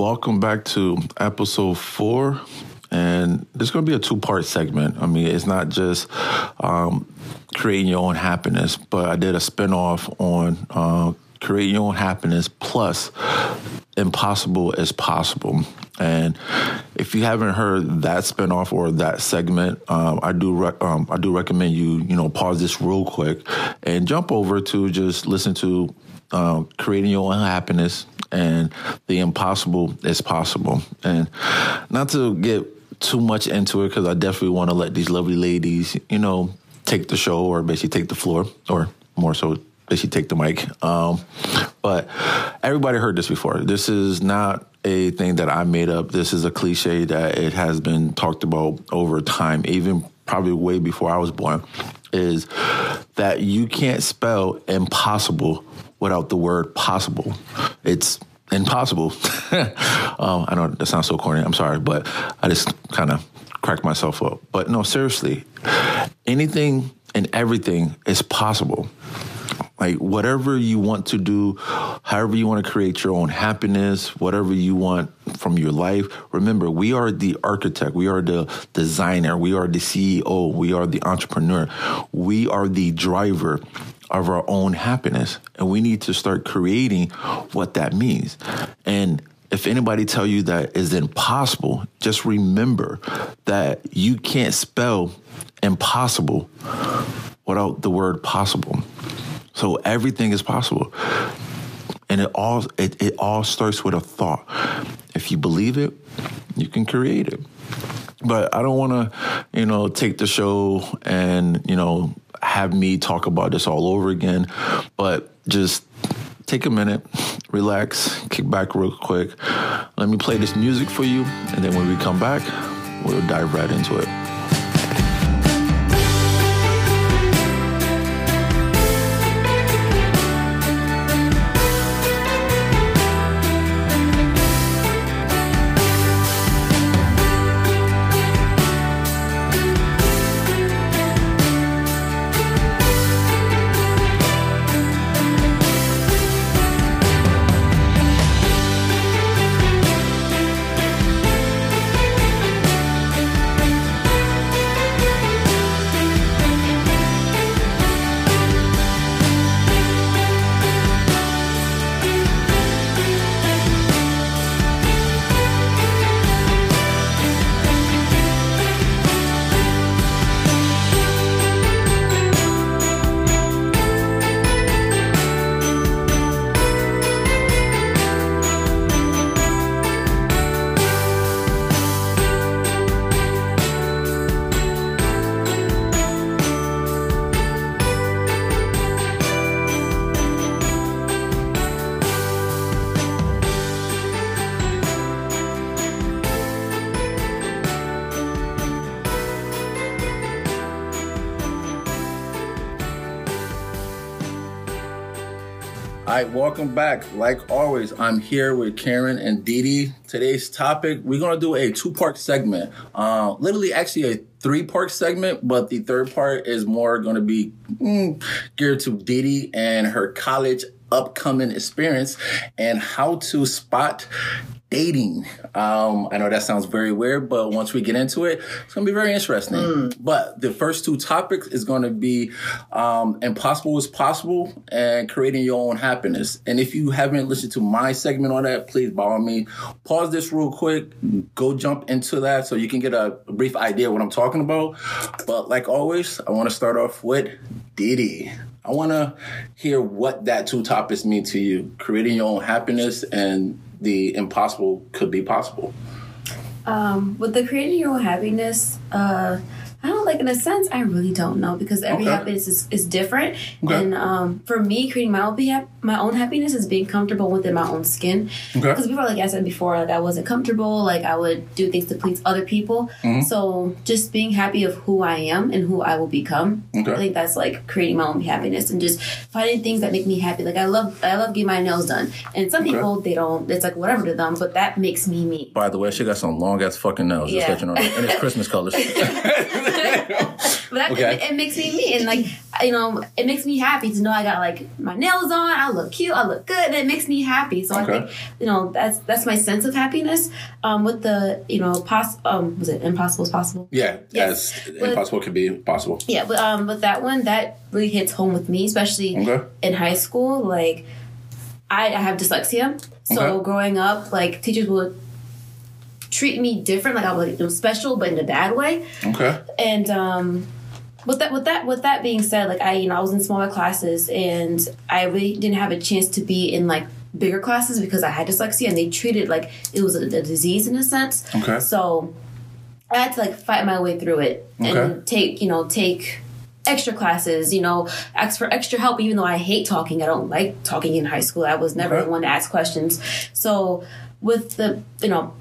Welcome back to episode four. And there's going to be a two part segment. I mean, it's not just um, creating your own happiness, but I did a spinoff on uh, creating your own happiness plus impossible is possible. And if you haven't heard that spinoff or that segment, um, I do re- um, I do recommend you you know pause this real quick and jump over to just listen to uh, creating your own happiness and the impossible is possible. And not to get too much into it because I definitely want to let these lovely ladies you know take the show or basically take the floor or more so basically take the mic. Um, but everybody heard this before. This is not a thing that I made up. This is a cliche that it has been talked about over time, even probably way before I was born, is that you can't spell impossible without the word possible. It's impossible. um, I know that sounds so corny. I'm sorry, but I just kind of cracked myself up. But no, seriously, anything and everything is possible. Like whatever you want to do, however you want to create your own happiness, whatever you want from your life. Remember, we are the architect, we are the designer, we are the CEO, we are the entrepreneur, we are the driver of our own happiness. And we need to start creating what that means. And if anybody tell you that is impossible, just remember that you can't spell impossible without the word possible. So everything is possible. And it all it, it all starts with a thought. If you believe it, you can create it. But I don't want to, you know, take the show and, you know, have me talk about this all over again, but just take a minute, relax, kick back real quick. Let me play this music for you, and then when we come back, we'll dive right into it. Welcome back. Like always, I'm here with Karen and Didi. Today's topic, we're gonna do a two-part segment. Uh, literally, actually, a three-part segment, but the third part is more gonna be mm, geared to Didi and her college upcoming experience and how to spot dating. Um, I know that sounds very weird, but once we get into it, it's going to be very interesting. Mm. But the first two topics is going to be um, impossible is possible and creating your own happiness. And if you haven't listened to my segment on that, please by all means pause this real quick, go jump into that so you can get a brief idea of what I'm talking about. But like always, I want to start off with Didi. I want to hear what that two topics mean to you, creating your own happiness and the impossible could be possible. Um, with the creating your own happiness, uh, I don't like in a sense. I really don't know because every okay. happiness is, is different. Okay. And um, for me, creating my own my own happiness is being comfortable within my own skin. Because okay. before, like I said before, like I wasn't comfortable. Like I would do things to please other people. Mm-hmm. So just being happy of who I am and who I will become. I think that's like creating my own happiness and just finding things that make me happy. Like I love I love getting my nails done. And some people they don't. It's like whatever to them, but that makes me me. By the way, she got some long ass fucking nails. Yeah. Just let you know, and it's Christmas colors. but that, okay. it, it, makes me me, and like you know, it makes me happy to know I got like my nails on. I look cute. I look good. And it makes me happy. So okay. I think you know that's that's my sense of happiness. Um, with the you know, pos um, was it impossible is possible? Yeah, yes, impossible can be possible. Yeah, but um, with that one, that really hits home with me, especially okay. in high school. Like, I, I have dyslexia, so growing up, like teachers would treat me different, like I was like, special, but in a bad way. Okay. And um, with that, with that, with that being said, like I, you know, I was in smaller classes, and I really didn't have a chance to be in like bigger classes because I had dyslexia, and they treated like it was a, a disease in a sense. Okay. So I had to like fight my way through it okay. and take, you know, take extra classes, you know, ask for extra help, even though I hate talking. I don't like talking in high school. I was never okay. the one to ask questions. So with the, you know,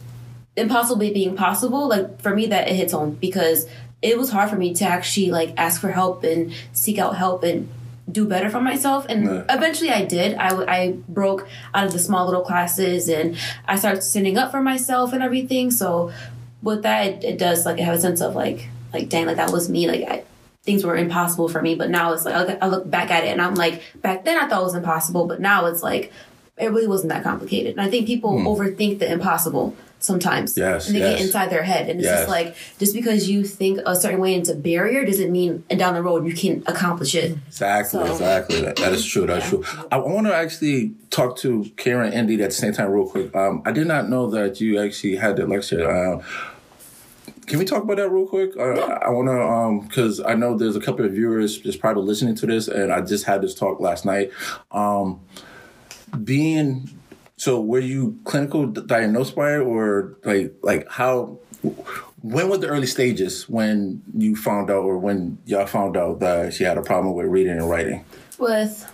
impossibly being possible, like for me that it hits home because it was hard for me to actually like ask for help and seek out help and do better for myself. And eventually i did. I, I broke out of the small little classes and i started standing up for myself and everything. So with that it, it does like i have a sense of like like dang like that was me. Like I, things were impossible for me but now it's like I look, I look back at it and i'm like back then i thought it was impossible but now it's like it really wasn't that complicated. And i think people mm. overthink the impossible sometimes. Yes. And they yes. get inside their head. And it's yes. just like, just because you think a certain way it's a barrier doesn't mean down the road you can accomplish it. Exactly, so, exactly. That, that is true. That's yeah. true. I, I want to actually talk to Karen and Didi at the same time, real quick. Um, I did not know that you actually had the lecture. Uh, can we talk about that real quick? Uh, I want to, um, because I know there's a couple of viewers just probably listening to this, and I just had this talk last night. Um, being so were you clinical diagnosed by it or like like how when were the early stages when you found out or when y'all found out that she had a problem with reading and writing? With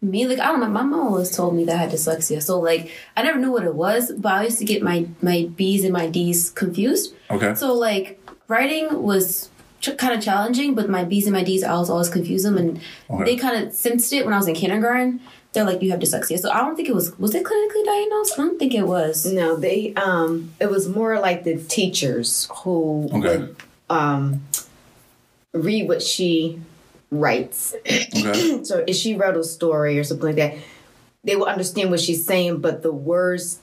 me, like I don't know, my mom always told me that I had dyslexia. So like I never knew what it was, but I used to get my my B's and my D's confused. Okay. So like writing was ch- kind of challenging, but my B's and my D's I was always confused them, and okay. they kind of sensed it when I was in kindergarten they're like you have dyslexia. So I don't think it was was it clinically diagnosed? I don't think it was. No, they um it was more like the teachers who okay. would um read what she writes. Okay. so if she wrote a story or something like that, they would understand what she's saying, but the words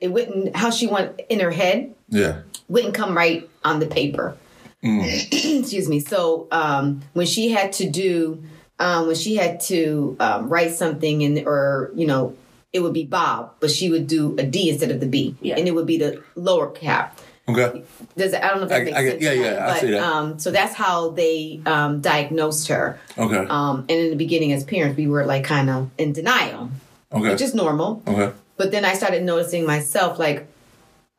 it wouldn't how she went in her head. Yeah. Wouldn't come right on the paper. Mm. Excuse me. So um when she had to do um, when she had to um, write something and or you know it would be Bob, but she would do a D instead of the B, yeah. and it would be the lower cap. Okay. Does I don't know if that I, makes I, sense. Yeah, yeah, but, I see that. Um, so that's how they um, diagnosed her. Okay. Um, and in the beginning, as parents, we were like kind of in denial. Okay. Which is normal. Okay. But then I started noticing myself, like,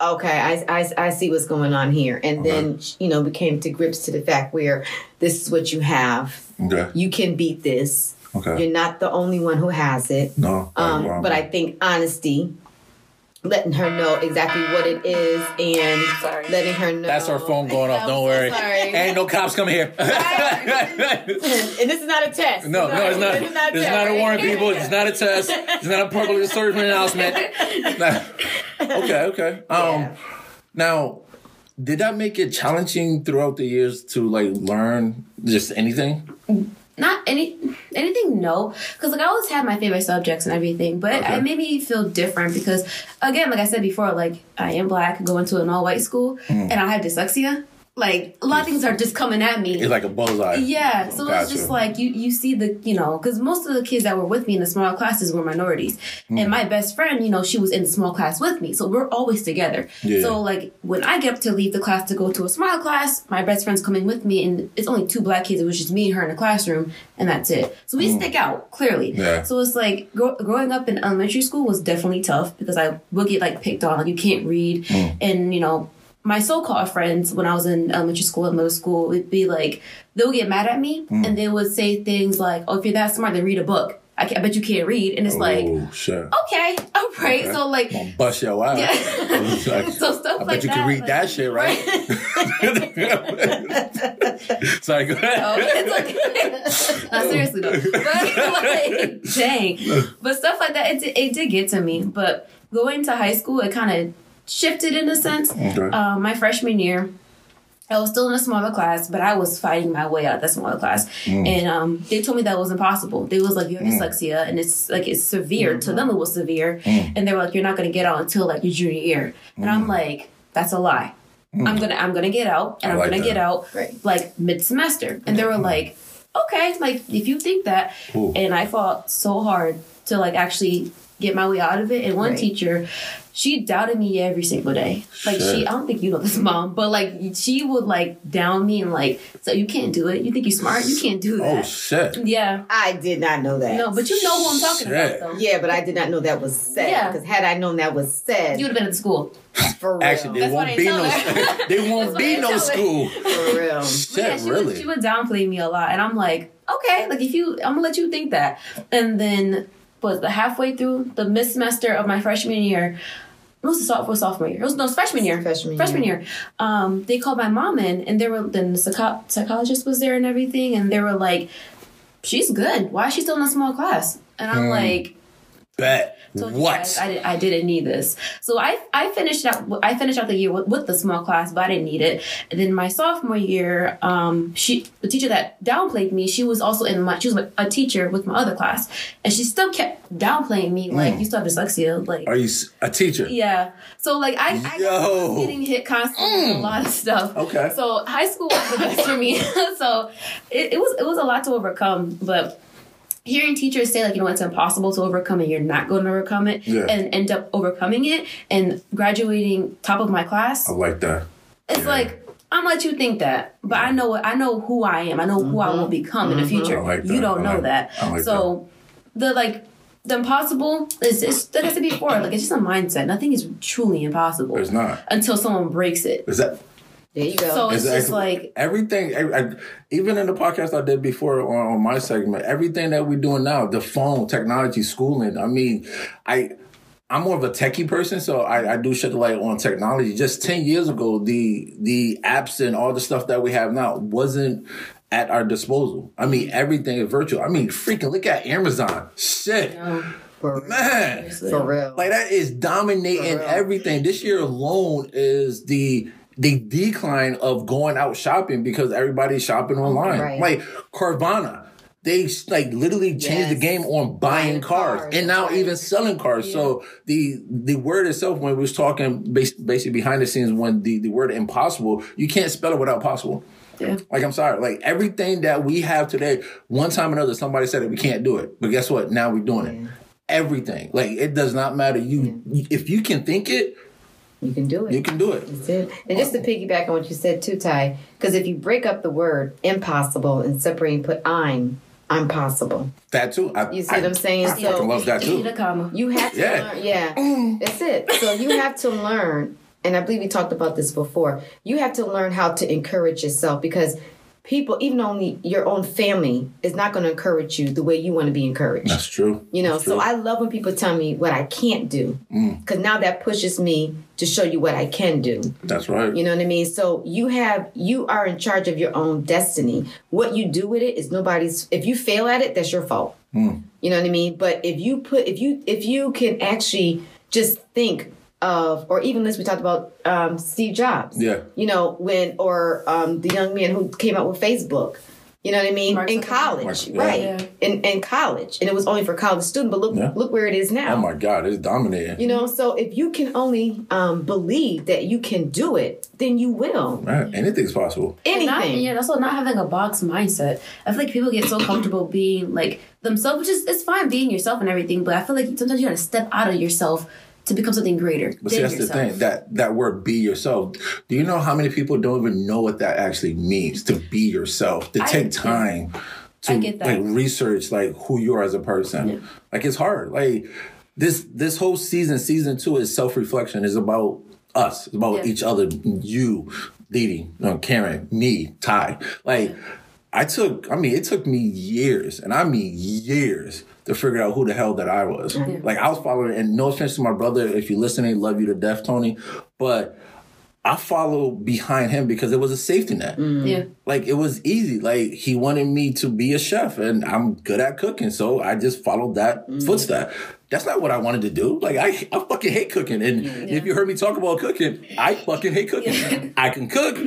okay, I, I, I see what's going on here. And okay. then, you know, we came to grips to the fact where this is what you have. Okay. You can beat this. Okay. You're not the only one who has it. No. Um, but I think honesty, letting her know exactly what it is, and sorry. letting her know. That's our phone going off. Don't worry. Sorry. Ain't no cops coming here. and this is not a test. No, no, it's not. It's not a, it's not a warning, people. It's not a test. It's not a public service announcement. okay, okay. Um, yeah. Now, did that make it challenging throughout the years to like learn just anything? Not any anything, no, because like I always had my favorite subjects and everything, but okay. it, made me feel different because again, like I said before, like I am black, going to an all white school, mm. and I have dyslexia like a lot of things are just coming at me. It's like a bullseye. Yeah, so gotcha. it's just like you you see the you know because most of the kids that were with me in the small classes were minorities, mm. and my best friend you know she was in the small class with me, so we're always together. Yeah. So like when I get up to leave the class to go to a small class, my best friend's coming with me, and it's only two black kids. It was just me and her in the classroom, and that's it. So we mm. stick out clearly. Yeah. So it's like gro- growing up in elementary school was definitely tough because I would get like picked on, like you can't read, mm. and you know my so-called friends when I was in elementary school and middle school would be like they'll get mad at me mm. and they would say things like, "Oh, if you're that smart, then read a book." I, I bet you can't read, and it's oh, like, sure. okay, all right. Okay. So like, I'm bust your ass. Yeah. like, so stuff I like bet you that, can read like, that shit, right? Sorry, go ahead. Oh, it's okay. Not seriously though, but like, dang. But stuff like that, it, it did get to me. But going to high school, it kind of shifted in a sense. Okay. Uh, my freshman year, I was still in a smaller class, but I was fighting my way out of that smaller class. Mm. And um, they told me that was impossible. They was like, you have mm. dyslexia, and it's like it's severe. Mm-hmm. To them, it was severe, mm. and they were like, you're not going to get out until like your junior year. And I'm mm. like, that's a lie. Mm. I'm gonna I'm gonna get out, and I am like gonna that. get out right. like mid semester. And they were like, okay, like if you think that, Ooh. and I fought so hard to like actually get my way out of it. And one right. teacher, she doubted me every single day. Like Shit. she, I don't think you know this mom, but like she would like down me and like, so you can't do it. You think you're smart? You can't do oh, that. Oh shit! Yeah, I did not know that. No, but you know who I'm talking shit. about, though. Yeah, but I did not know that was said. Yeah, because had I known that was said, you would have been at school. For real. Actually, there won't be no. there won't be no school. For real. Shit, yeah, she really. Would, she would downplay me a lot, and I'm like, okay, like if you, I'm gonna let you think that, and then was the halfway through the mid semester of my freshman year. It was sophomore, sophomore year. It was no freshman year. Freshman, freshman year. year. Um, they called my mom in, and they were then the psycho- psychologist was there and everything, and they were like, "She's good. Why is she still in a small class?" And I'm mm. like, Bet. what? I, did, I didn't need this. So I I finished out I finished out the year with, with, the small class, but I didn't need it. And then my sophomore year, um, she the teacher that downplayed me, she was also in my she was a teacher with my other class, and she still kept downplaying me like mm. you still have dyslexia. Like are you a teacher? Yeah. So like I, I was getting hit constantly mm. with a lot of stuff. Okay. So high school was the best for me. so it, it was it was a lot to overcome, but hearing teachers say like you know it's impossible to overcome it you're not going to overcome it yeah. and end up overcoming it and graduating top of my class i like that it's yeah. like i'm gonna let you think that but i know i know who i am i know mm-hmm. who i will mm-hmm. become mm-hmm. in the mm-hmm. future like you don't I know like, that like so that. the like the impossible is it's, that has to be forward like it's just a mindset nothing is truly impossible it's not until someone breaks it is that there you go. So it's, it's just like everything. I, even in the podcast I did before on, on my segment, everything that we're doing now, the phone, technology, schooling. I mean, I. I'm more of a techie person, so I, I do shed the light on technology. Just ten years ago, the the apps and all the stuff that we have now wasn't at our disposal. I mean, everything is virtual. I mean, freaking look at Amazon. Shit. Yeah. For Man, for real. Like that is dominating everything. This year alone is the the decline of going out shopping because everybody's shopping mm, online. Right. Like Carvana, they like literally changed yes. the game on buying, buying cars, cars, and now right. even selling cars. Yeah. So the the word itself, when we was talking basically behind the scenes, when the the word impossible, you can't spell it without possible. Yeah. Like I'm sorry, like everything that we have today, one time or another, somebody said that we can't do it, but guess what? Now we're doing yeah. it. Everything, like it does not matter. You, if you can think it, you can do it. You can do it. That's it. And just to oh. piggyback on what you said too, Ty, because if you break up the word impossible and separate and put I'm, I'm possible. That too. I, you see I, what I'm saying? I so love that too. You have to yeah. learn. Yeah, that's it. So you have to learn, and I believe we talked about this before. You have to learn how to encourage yourself because people, even only your own family, is not going to encourage you the way you want to be encouraged. That's true. You know, That's so true. I love when people tell me what I can't do because mm. now that pushes me to show you what I can do. That's right. You know what I mean? So you have, you are in charge of your own destiny. What you do with it is nobody's, if you fail at it, that's your fault. Mm. You know what I mean? But if you put, if you, if you can actually just think, of, or even this we talked about um, Steve Jobs. Yeah. You know when, or um, the young man who came out with Facebook. You know what I mean? Mark in college, Mark, yeah. right? Yeah. In in college, and it was only for college students. But look, yeah. look where it is now. Oh my God, it's dominating. You know, so if you can only um, believe that you can do it, then you will. Right. Anything's possible. Anything. Not, yeah. Also, not having a box mindset. I feel like people get so comfortable being like themselves, which is it's fine being yourself and everything. But I feel like sometimes you got to step out of yourself to become something greater. But see, that's yourself. the thing that that word "be yourself." Do you know how many people don't even know what that actually means to be yourself? To I take time to like research like who you are as a person. Yeah. Like it's hard. Like this this whole season, season two, is self reflection. Is about us. It's about yeah. each other. You, Didi, Karen, me, Ty. Like. Yeah. I took, I mean, it took me years, and I mean years, to figure out who the hell that I was. Like I was following, and no offense to my brother, if you're listening, love you to death, Tony, but I followed behind him because it was a safety net. Mm. Yeah. Like it was easy. Like he wanted me to be a chef and I'm good at cooking. So I just followed that mm. footstep. That's not what I wanted to do. Like I, I fucking hate cooking. And yeah. if you heard me talk about cooking, I fucking hate cooking. Yeah. I can cook.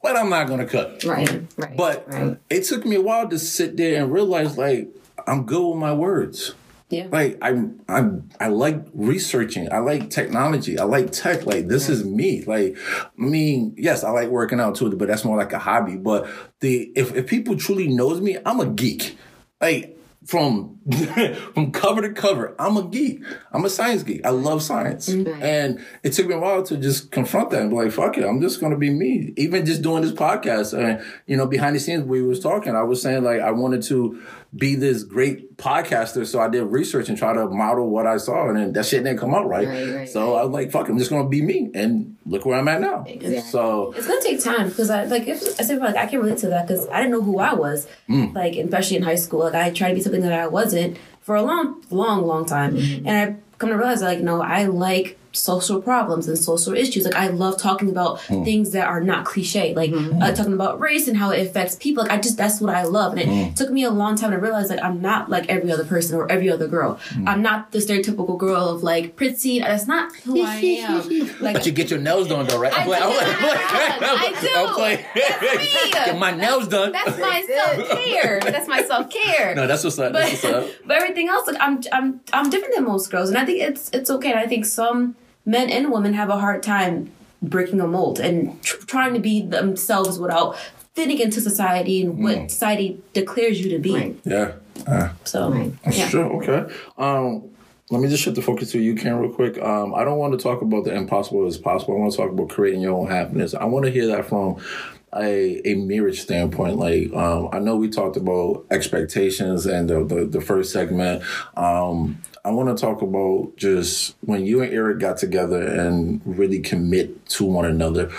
but I'm not gonna cook. Right, right. But right. it took me a while to sit there and realize, like, I'm good with my words. Yeah. Like I'm, I'm, I like researching. I like technology. I like tech. Like this is me. Like I mean, yes, I like working out too, but that's more like a hobby. But the if, if people truly knows me, I'm a geek. Like from from cover to cover. I'm a geek. I'm a science geek. I love science. Mm-hmm. And it took me a while to just confront that and be like, fuck it, I'm just gonna be me. Even just doing this podcast and you know, behind the scenes we was talking, I was saying like I wanted to be this great podcaster. So I did research and try to model what I saw, and then that shit didn't come out right. right, right so I was like, "Fuck, it, I'm just gonna be me," and look where I'm at now. Exactly. So it's gonna take time because I like if I said like I can relate to that because I didn't know who I was, mm. like especially in high school. Like I tried to be something that I wasn't for a long, long, long time, mm-hmm. and I come to realize like, no, I like social problems and social issues. Like I love talking about mm. things that are not cliche, like mm-hmm. uh, talking about race and how it affects people. Like I just that's what I love, and it mm. took me a long time to realize like I'm not like every other person or every other girl. Mm. I'm not the stereotypical girl of like pretty. That's not who I am. Like, but you get your nails done though, right? I, do. I do. I'm playing. Get my nails done. That's my self care. That's my self care. No, that's what's up. But, that's what's up. but everything else, like I'm, I'm, I'm different than most girls, and I think it's it's okay. And I think some men and women have a hard time breaking a mold and tr- trying to be themselves without fitting into society and what mm. society declares you to be. Right. Yeah. Uh, so right. yeah. true. Okay. Um, let me just shift the focus to you, Ken, real quick. Um, I don't want to talk about the impossible as possible. I want to talk about creating your own happiness. I want to hear that from a, a marriage standpoint. Like, um, I know we talked about expectations and the, the, the first segment. Um, I want to talk about just when you and Eric got together and really commit to one another.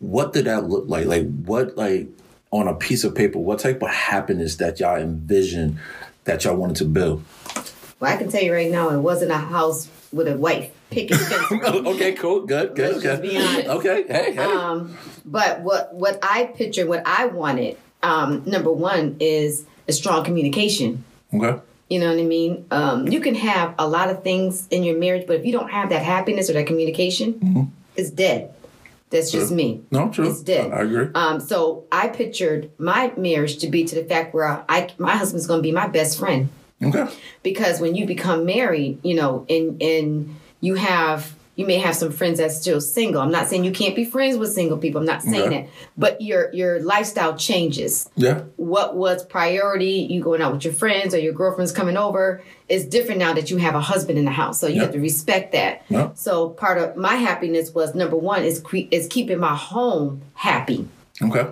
What did that look like? Like what like on a piece of paper? What type of happiness that y'all envisioned that y'all wanted to build? Well, I can tell you right now, it wasn't a house with a fence. okay, cool, good, good, good. Okay, hey, hey. Um, but what what I pictured, what I wanted, um, number one is a strong communication. Okay. You know what I mean? Um, you can have a lot of things in your marriage, but if you don't have that happiness or that communication, mm-hmm. it's dead. That's true. just me. No, true. It's dead. I agree. Um, so I pictured my marriage to be to the fact where I, my husband's going to be my best friend. Okay. Because when you become married, you know, and and you have you may have some friends that's still single. I'm not saying you can't be friends with single people. I'm not saying that. But your your lifestyle changes. Yeah. What was priority, you going out with your friends or your girlfriends coming over, is different now that you have a husband in the house. So you have to respect that. Yeah. So part of my happiness was number one is cre- is keeping my home happy. Okay.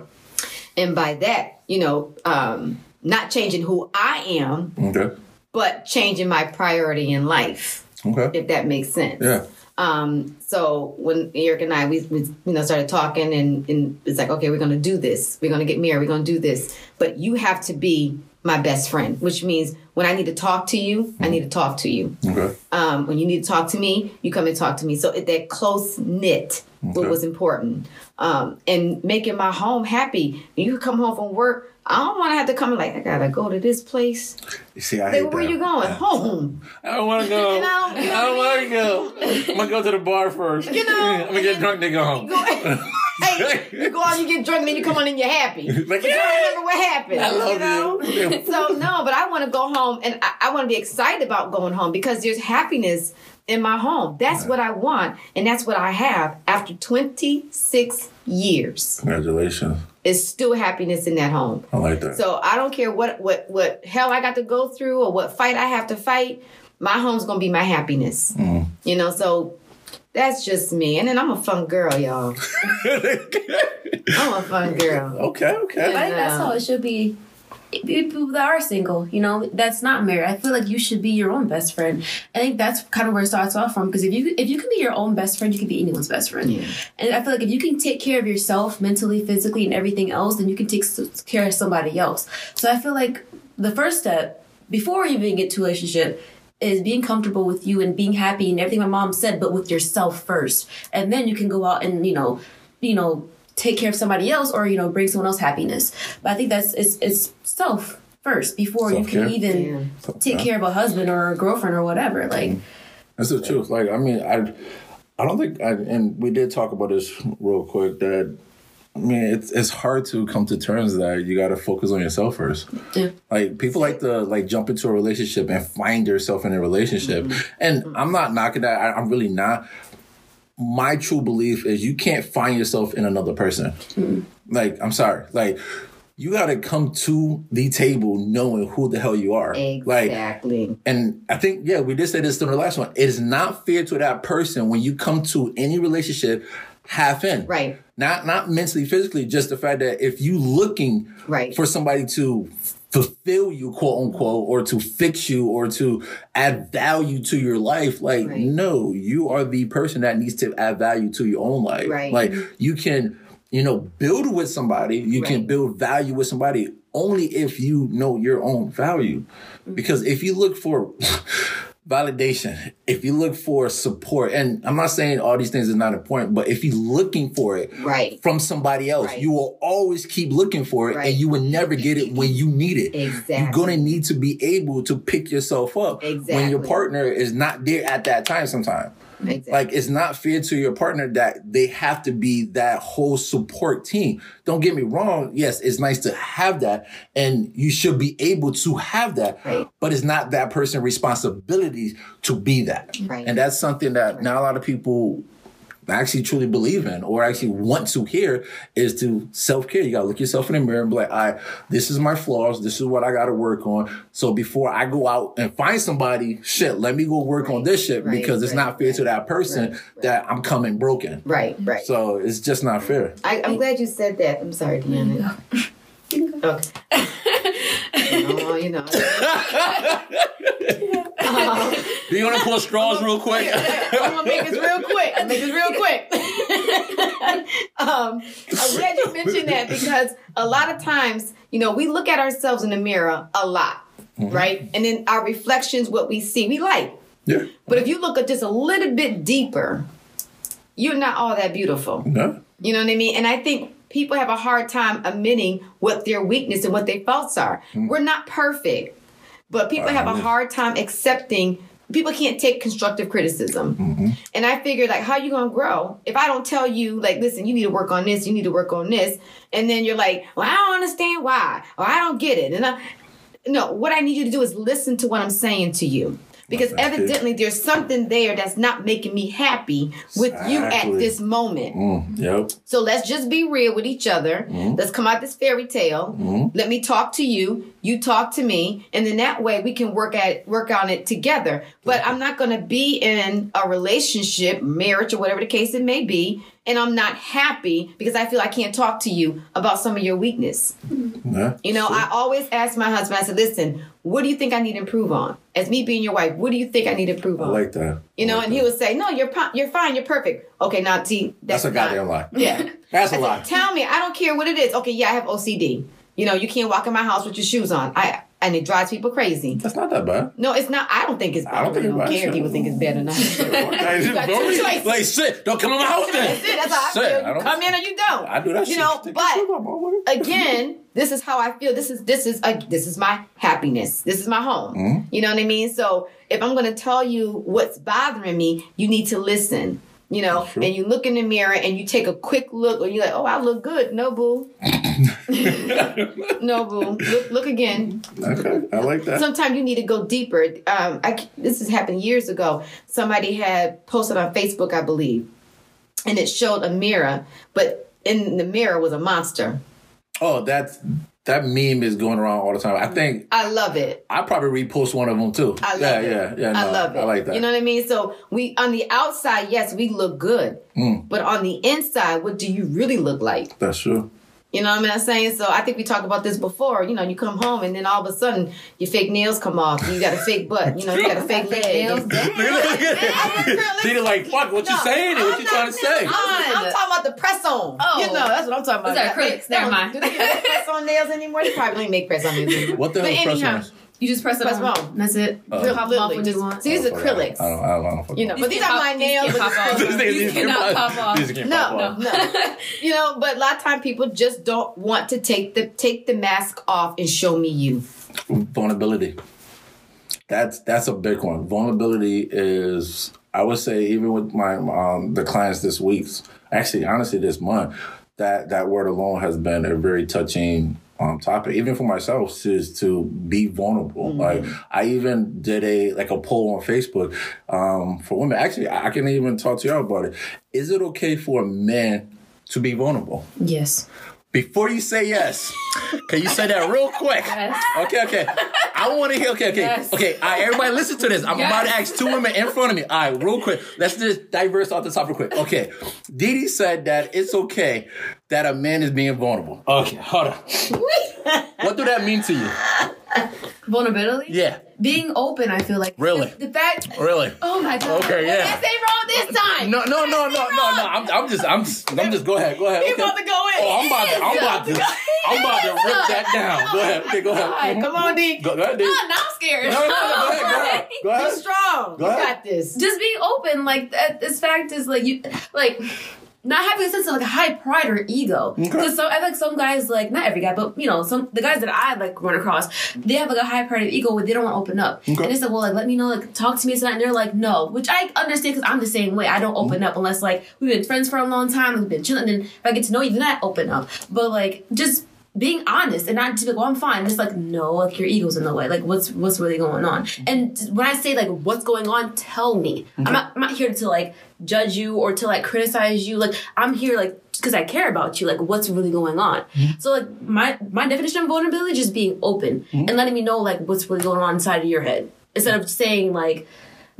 And by that, you know, um, not changing who I am. Okay. But changing my priority in life. Okay. If that makes sense. Yeah. Um, so when Eric and I we, we, you know started talking and, and it's like okay we're gonna do this we're gonna get married we're gonna do this but you have to be my best friend which means when I need to talk to you mm-hmm. I need to talk to you okay. um, when you need to talk to me you come and talk to me so that close knit okay. was important um, and making my home happy you come home from work I don't want to have to come like I gotta go to this place. You see, I where you going? Home. I don't want to go. You know, you know I don't want to go. I'm gonna go to the bar first. You know, I'm gonna get drunk. Then go home. Go, hey, you go out, you get drunk, and then you come on and you're happy. Like, you don't remember what happened. I love you. Know? you. so no, but I want to go home, and I, I want to be excited about going home because there's happiness in my home. That's what I want, and that's what I have after 26 years. Congratulations. It's still happiness in that home. I like that. So I don't care what what what hell I got to go through or what fight I have to fight. My home's gonna be my happiness. Mm. You know, so that's just me. And then I'm a fun girl, y'all. I'm a fun girl. Okay, okay. And, I think that's how it should be people that are single, you know, that's not married. I feel like you should be your own best friend. I think that's kind of where it starts off from. Because if you if you can be your own best friend, you can be anyone's best friend. Yeah. And I feel like if you can take care of yourself mentally, physically, and everything else, then you can take care of somebody else. So I feel like the first step before you even get to a relationship is being comfortable with you and being happy and everything my mom said, but with yourself first, and then you can go out and you know, you know take care of somebody else or you know bring someone else happiness but i think that's it's it's self first before Self-care. you can even yeah. take care of a husband or a girlfriend or whatever like that's the truth like i mean i i don't think I, and we did talk about this real quick that I mean, it's it's hard to come to terms that you got to focus on yourself first. Yeah. Like people like to like jump into a relationship and find yourself in a relationship, mm-hmm. and I'm not knocking that. I, I'm really not. My true belief is you can't find yourself in another person. Mm-hmm. Like I'm sorry, like you got to come to the table knowing who the hell you are. Exactly. Like, and I think, yeah, we did say this in the last one. It is not fair to that person when you come to any relationship half in. Right. Not not mentally, physically, just the fact that if you looking right. for somebody to fulfill you, quote unquote, or to fix you or to add value to your life, like right. no, you are the person that needs to add value to your own life. Right. Like you can, you know, build with somebody, you right. can build value with somebody only if you know your own value. Mm-hmm. Because if you look for validation, if you look for support, and I'm not saying all these things are not important, but if you're looking for it right. from somebody else, right. you will always keep looking for it right. and you will never get it when you need it. Exactly. You're going to need to be able to pick yourself up exactly. when your partner is not there at that time sometimes. Exactly. Like it's not fair to your partner that they have to be that whole support team. Don't get me wrong. Yes, it's nice to have that and you should be able to have that, right. but it's not that person's responsibility to be that. Right. And that's something that right. not a lot of people actually truly believe in or actually want to hear is to self care. You gotta look yourself in the mirror and be like, all right, this is my flaws. This is what I gotta work on. So before I go out and find somebody, shit, let me go work right, on this shit right, because it's right, not fair to that person that I'm coming broken. Right, right. So it's just not fair. I, am glad you said that. I'm sorry, Deanna. Okay. oh, you know. Do you want to pull straws real quick? I'm gonna make this real quick. I'll make this real quick. um, I'm glad you mentioned that because a lot of times, you know, we look at ourselves in the mirror a lot, mm-hmm. right? And then our reflections, what we see, we like. Yeah. But if you look at just a little bit deeper, you're not all that beautiful. No. You know what I mean? And I think people have a hard time admitting what their weakness and what their faults are. Mm. We're not perfect, but people have a hard time accepting people can't take constructive criticism. Mm-hmm. And I figured like how you gonna grow if I don't tell you like listen you need to work on this you need to work on this and then you're like well I don't understand why or I don't get it and I, no what I need you to do is listen to what I'm saying to you because evidently there's something there that's not making me happy with exactly. you at this moment. Mm, yep. So let's just be real with each other. Mm. Let's come out this fairy tale. Mm. Let me talk to you. You talk to me, and then that way we can work at work on it together. But I'm not going to be in a relationship, marriage, or whatever the case it may be, and I'm not happy because I feel I can't talk to you about some of your weakness. Mm-hmm. Yeah, you know, sure. I always ask my husband, I said, listen, what do you think I need to improve on? As me being your wife, what do you think I need to improve on? I like that. You know, like and that. he would say, no, you're you're fine, you're perfect. Okay, now, see, that's, that's a goddamn lie. Yeah. that's a lie. Tell me, I don't care what it is. Okay, yeah, I have OCD. You know, you can't walk in my house with your shoes on. I and it drives people crazy. That's not that bad. No, it's not. I don't think it's bad. I don't, think I don't care. He would think it's bad or not. like shit, don't come in my house then. That's it. That's how I feel. You I come in or you don't. I do that. You shit. know, but again, this is how I feel. This is this is a, this is my happiness. This is my home. Mm-hmm. You know what I mean? So if I'm going to tell you what's bothering me, you need to listen you know, and you look in the mirror and you take a quick look, or you're like, "Oh, I look good." No, boo. no, boo. Look, look again. Okay, I like that. Sometimes you need to go deeper. Um, I, this has happened years ago. Somebody had posted on Facebook, I believe, and it showed a mirror, but in the mirror was a monster. Oh, that's that meme is going around all the time. I think I love it. I probably repost one of them too. I love yeah, it. Yeah, yeah, no, I love it. I like that. You know what I mean? So we on the outside, yes, we look good, mm. but on the inside, what do you really look like? That's true. You know what I'm saying? So I think we talked about this before. You know, you come home and then all of a sudden your fake nails come off. You got a fake butt. You know, you got a fake leg. nails. Peter, like, fuck, what no, you saying? What you trying to say? I'm, I'm, talking about the press on. Oh, you know, that's what I'm talking about. Those are acrylics. Never mind. Do they make press on nails anymore? They probably don't make press on nails anymore. What the hell is press on? You just press it press on. on. That's it. Uh, Real pop off when you want. See, these are acrylics. I don't, I don't, I don't you know, but these are my nails. Pop off. These cannot pop off. No, no, no. You know, but a lot of time people just don't want to take the take the mask off and show me you. Vulnerability. That's that's a big one. Vulnerability is, I would say, even with my um, the clients this week, actually, honestly, this month that that word alone has been a very touching um, topic, even for myself, is to be vulnerable. Mm-hmm. Like I even did a like a poll on Facebook um, for women. Actually, I can even talk to y'all about it. Is it okay for men to be vulnerable? Yes. Before you say yes, can you say that real quick? Yes. Okay, okay. I want to hear. Okay, okay, yes. okay. All right, everybody, listen to this. I'm yes. about to ask two women in front of me. All right, real quick. Let's just diverse off the topic real quick. Okay, Dee said that it's okay that a man is being vulnerable. Okay, hold on. what do that mean to you? Vulnerability? Yeah. Being open, I feel like. Really? The, the fact. Really? Oh my god. Okay, yeah. Let's say wrong this time. No, no, no, no, no, no. I'm, I'm just, I'm just, I'm just. Go ahead, go ahead. He's okay. about to go in. Oh, I'm about to, I'm about to, I'm about to rip that down. Go ahead. Okay, go ahead. All right, come on, D. Go, go ahead, D. No, now I'm scared. No, no, no, go ahead, go ahead. Go ahead. Be strong. Go you got this. Just be open, like this fact is like you, like not having a sense of like high pride or ego. Because okay. I like some guys, like not every guy, but you know, some the guys that I like run across, they have like a high pride of ego where they don't want to open up. Okay. And they said, well, like let me know, like talk to me, and they're like, no, which I understand because I'm the same way. I don't open mm-hmm. up unless like we've been friends for a long time, we've been chilling, and if I get to know you, then I open up. But like just being honest and not to be like, well, I'm fine. Just like, no, like your ego's in the way. Like, what's what's really going on? And when I say like, what's going on, tell me. Okay. I'm not I'm not here to like judge you or to like criticize you. Like, I'm here like because I care about you. Like, what's really going on? Mm-hmm. So like my my definition of vulnerability is just being open mm-hmm. and letting me know like what's really going on inside of your head instead of saying like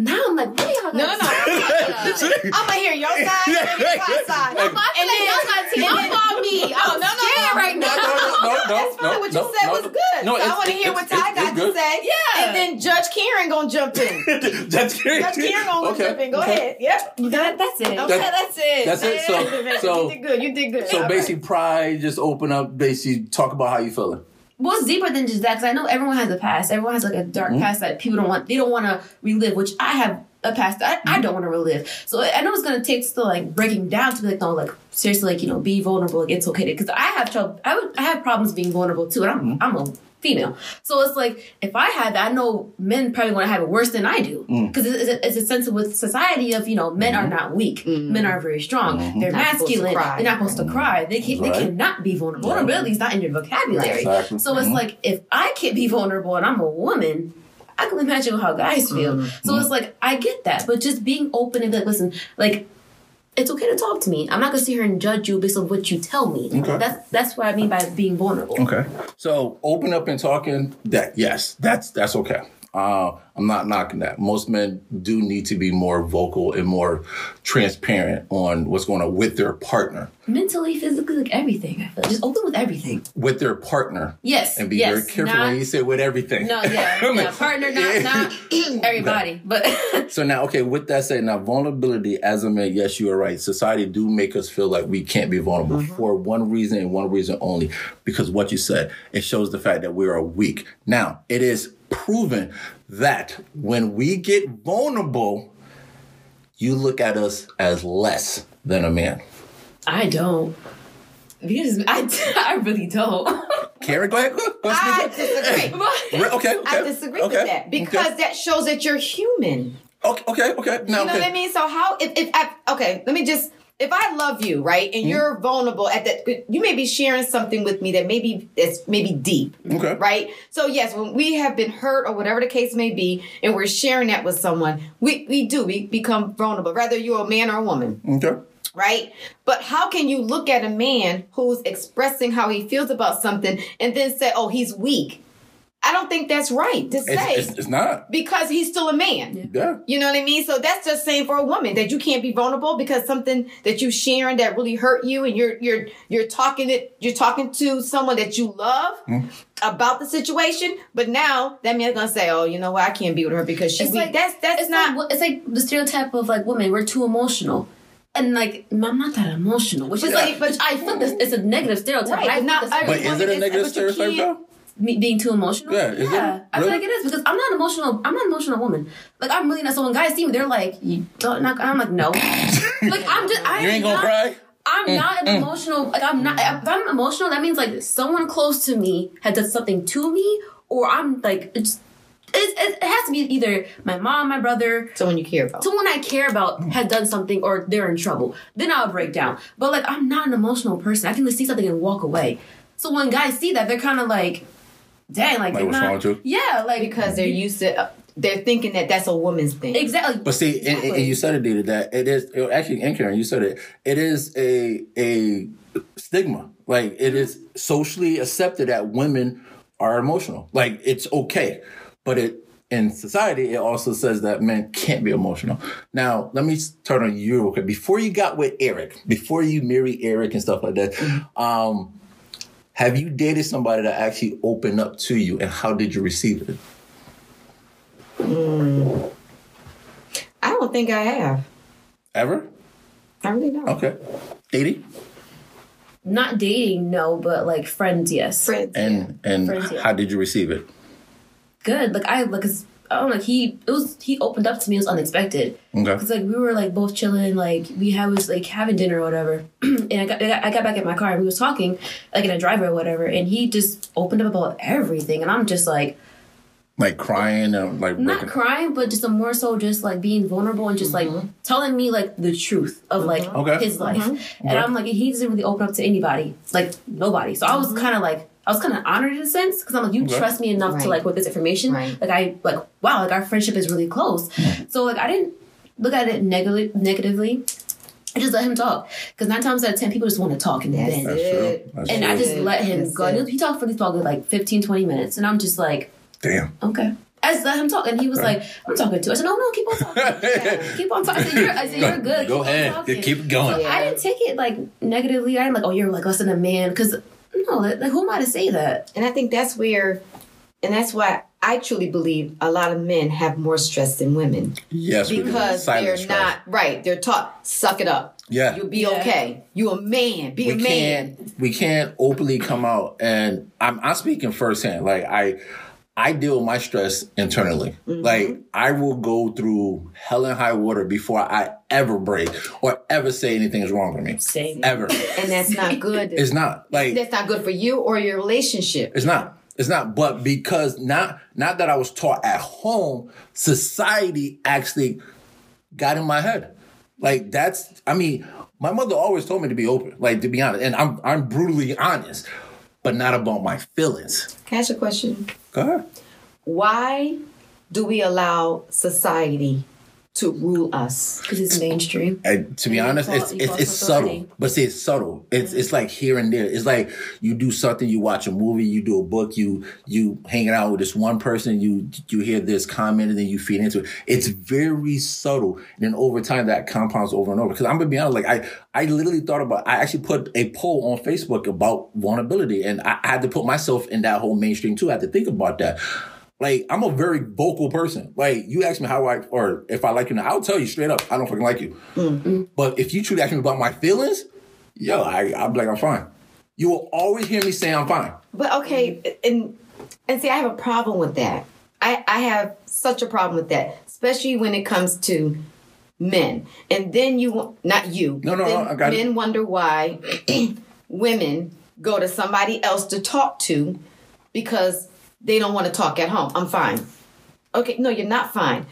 now I'm like, what y'all No, no, no. I'm gonna hear your side, yeah, my side. No, I and then y'all side too. Don't call me. I'm no, scared right now. No, no, no, no. That's fine. What you said was good. No, so I want to hear what Ty got to say. Yeah. And then Judge Karen gonna jump in. Judge Karen. Judge Karen gonna okay. jump in. Go okay. ahead. Yep. You got That's it. Okay, that's, it. That's it. So, so you did good. You did good. So basically, pride. Just open up. Basically, talk about how you feeling well, it's deeper than just that because I know everyone has a past. Everyone has like a dark mm-hmm. past that people don't want. They don't want to relive, which I have a past I, I don't want to relive. So I know it's gonna take still like breaking down to be like, no, like seriously, like you know, be vulnerable. Like, it's okay because I have trouble. I would I have problems being vulnerable too, and I'm mm-hmm. I'm a female. So it's like if I had that, I know men probably want to have it worse than I do because mm. it's, it's, it's, a sense of with society of you know men mm-hmm. are not weak, mm-hmm. men are very strong, mm-hmm. they're not masculine, they're not supposed to cry, they can right. they cannot be vulnerable. Vulnerability is not in your vocabulary. Exactly. So it's mm-hmm. like if I can't be vulnerable and I'm a woman I can imagine how guys feel. Mm-hmm. So it's like I get that, but just being open and be like, listen, like it's okay to talk to me. I'm not gonna sit here and judge you based on what you tell me. Okay. That's that's what I mean by being vulnerable. Okay. So open up and talking. That yes, that's that's okay. Uh, I'm not knocking that. Most men do need to be more vocal and more transparent on what's going on with their partner. Mentally, physically, like everything. I feel just open with everything. With their partner. Yes. And be yes, very careful not, when you say with everything. No, yeah. yeah partner, not, not everybody. But So now, okay, with that said, now vulnerability as a man, yes, you are right. Society do make us feel like we can't be vulnerable mm-hmm. for one reason and one reason only. Because what you said, it shows the fact that we are weak. Now, it is proven that when we get vulnerable, you look at us as less than a man. I don't. Because I, I really don't. Karen, go ahead. Go, go I disagree. okay, okay. I disagree okay. with that because okay. that shows that you're human. Okay, okay, okay. Now, you know okay. what I mean? So how if, if I, okay, let me just if I love you, right, and mm-hmm. you're vulnerable at that, you may be sharing something with me that maybe it's maybe deep, okay, right? So yes, when we have been hurt or whatever the case may be, and we're sharing that with someone, we we do we become vulnerable, whether you're a man or a woman, okay. Right? But how can you look at a man who's expressing how he feels about something and then say, oh, he's weak? I don't think that's right to say. It's, it's, it's, not because he's still a man. Yeah. You know what I mean? So that's just saying for a woman that you can't be vulnerable because something that you sharing that really hurt you, and you're you're you're talking it, you're talking to someone that you love mm. about the situation. But now that man's gonna say, "Oh, you know what? I can't be with her because she's weak." Like, that's that's not. Like, it's like the stereotype of like women. We're too emotional and like I'm not that emotional, which is like, but I feel this. It's a negative stereotype. Right, but, not, but is it a negative stereotype though? Me being too emotional. Yeah, yeah. It, I feel like it is because I'm not emotional. I'm not an emotional woman. Like I'm really not. So when guys see me, they're like, "You don't." Not, I'm like, no. like I'm just. I you ain't gonna not, cry. I'm mm, not an mm. emotional. Like I'm not. If I'm emotional, that means like someone close to me has done something to me, or I'm like, it's it, it, has to be either my mom, my brother, someone you care about, someone I care about has done something or they're in trouble. Then I'll break down. But like I'm not an emotional person. I can just see something and walk away. So when guys see that, they're kind of like, "Dang, like, like what's not, wrong with you?" Yeah, like because they're used to. Uh, they're thinking that that's a woman's thing. Exactly. But see, exactly. And, and, you said it, Didi, that it is actually, and Karen, you said it. It is a a stigma. Like it is socially accepted that women are emotional. Like it's okay, but it in society, it also says that men can't be emotional. Now, let me turn on you real quick. Before you got with Eric, before you marry Eric and stuff like that, mm-hmm. um, have you dated somebody that actually opened up to you, and how did you receive it? Mm. I don't think I have. Ever? I really don't. Okay. Dating? Not dating, no, but like friends, yes. Friends. And and friends, yeah. how did you receive it? good. Like I like, cause I don't know. Like he it was he opened up to me. It was unexpected. Okay. Cause like we were like both chilling. Like we had was like having dinner or whatever. and I got I got back in my car and we was talking like in a driver or whatever. And he just opened up about everything. And I'm just like. Like crying and like not crying, but just a more so just like being vulnerable and just mm-hmm. like telling me like the truth of like okay. his life. Mm-hmm. And okay. I'm like, he doesn't really open up to anybody, like nobody. So I was mm-hmm. kind of like, I was kind of honored in a sense because I'm like, you okay. trust me enough right. to like with this information. Right. Like I like wow, like our friendship is really close. Hmm. So like I didn't look at it neg- negatively. I just let him talk because nine times out of ten people just want to talk and then and true. I just let him That's go. It. He talked for these probably like 15, 20 minutes, and I'm just like, damn, okay. I just let him talk, and he was like, "I'm talking to." I said, "No, no, keep on talking. keep on talking." I said, "You're, I said, you're good. Go keep ahead, keep going." So yeah. I didn't take it like negatively. I didn't like, "Oh, you're like less than a man," because no, like, who am I to say that? And I think that's where, and that's why I truly believe a lot of men have more stress than women. Yes, because they're stress. not right. They're taught, suck it up. Yeah, you'll be yeah. okay. You a man. Be we a man. Can't, we can't openly come out, and I'm I'm speaking firsthand. Like I. I deal with my stress internally. Mm-hmm. Like I will go through hell and high water before I ever break or ever say anything is wrong with me. Same. Ever. And that's not good. it's not. Like that's not good for you or your relationship. It's not. It's not. But because not not that I was taught at home, society actually got in my head. Like that's I mean, my mother always told me to be open, like to be honest. And I'm I'm brutally honest, but not about my feelings. Can I ask a question? Go ahead. Why do we allow society to rule us because it's mainstream. And to be and honest, it's it's, it's subtle, but see, it's subtle. It's it's like here and there. It's like you do something, you watch a movie, you do a book, you you hanging out with this one person, you you hear this comment, and then you feed into it. It's very subtle, and then over time that compounds over and over. Because I'm gonna be honest, like I I literally thought about. I actually put a poll on Facebook about vulnerability, and I, I had to put myself in that whole mainstream too. I had to think about that. Like I'm a very vocal person. Like you ask me how I or if I like you now, I'll tell you straight up. I don't fucking like you. Mm-hmm. But if you truly ask me about my feelings, yo, I I'm like I'm fine. You will always hear me say I'm fine. But okay, and and see, I have a problem with that. I I have such a problem with that, especially when it comes to men. And then you not you. No, no, no. I got men it. wonder why women go to somebody else to talk to because they don't want to talk at home. I'm fine. Okay, no, you're not fine.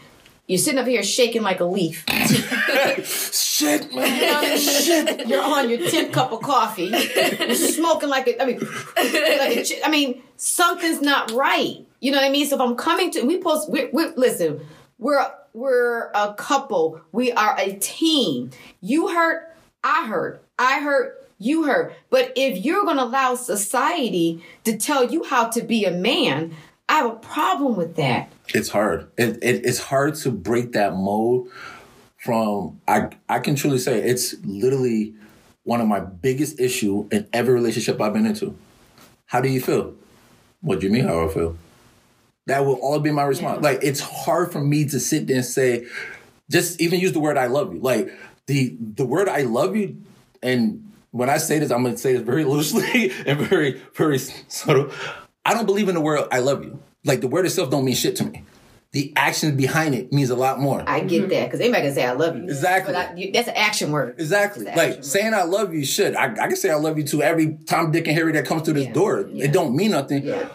You're sitting up here shaking like a leaf. Shit, man. Shit. You're on your 10th cup of coffee. You're smoking like a, I mean, like a, I mean, something's not right. You know what I mean? So if I'm coming to, we post, we, we, listen, we're, we're a couple. We are a team. You hurt, I hurt. I hurt, you hurt. But if you're going to allow society to tell you how to be a man, I have a problem with that. It's hard. It, it, it's hard to break that mold from, I, I can truly say it's literally one of my biggest issue in every relationship I've been into. How do you feel? What do you mean how I feel? That will all be my response. Yeah. Like it's hard for me to sit there and say, just even use the word I love you. Like the the word I love you and when I say this, I'm going to say this very loosely and very, very subtle. I don't believe in the word "I love you." Like the word itself don't mean shit to me. The action behind it means a lot more. I get that because anybody can say "I love you." Exactly. I, you, that's an action word. Exactly. Like word. saying "I love you" should. I, I, can say "I love you" to every Tom, Dick, and Harry that comes through this yeah. door. Yeah. It don't mean nothing. Yeah.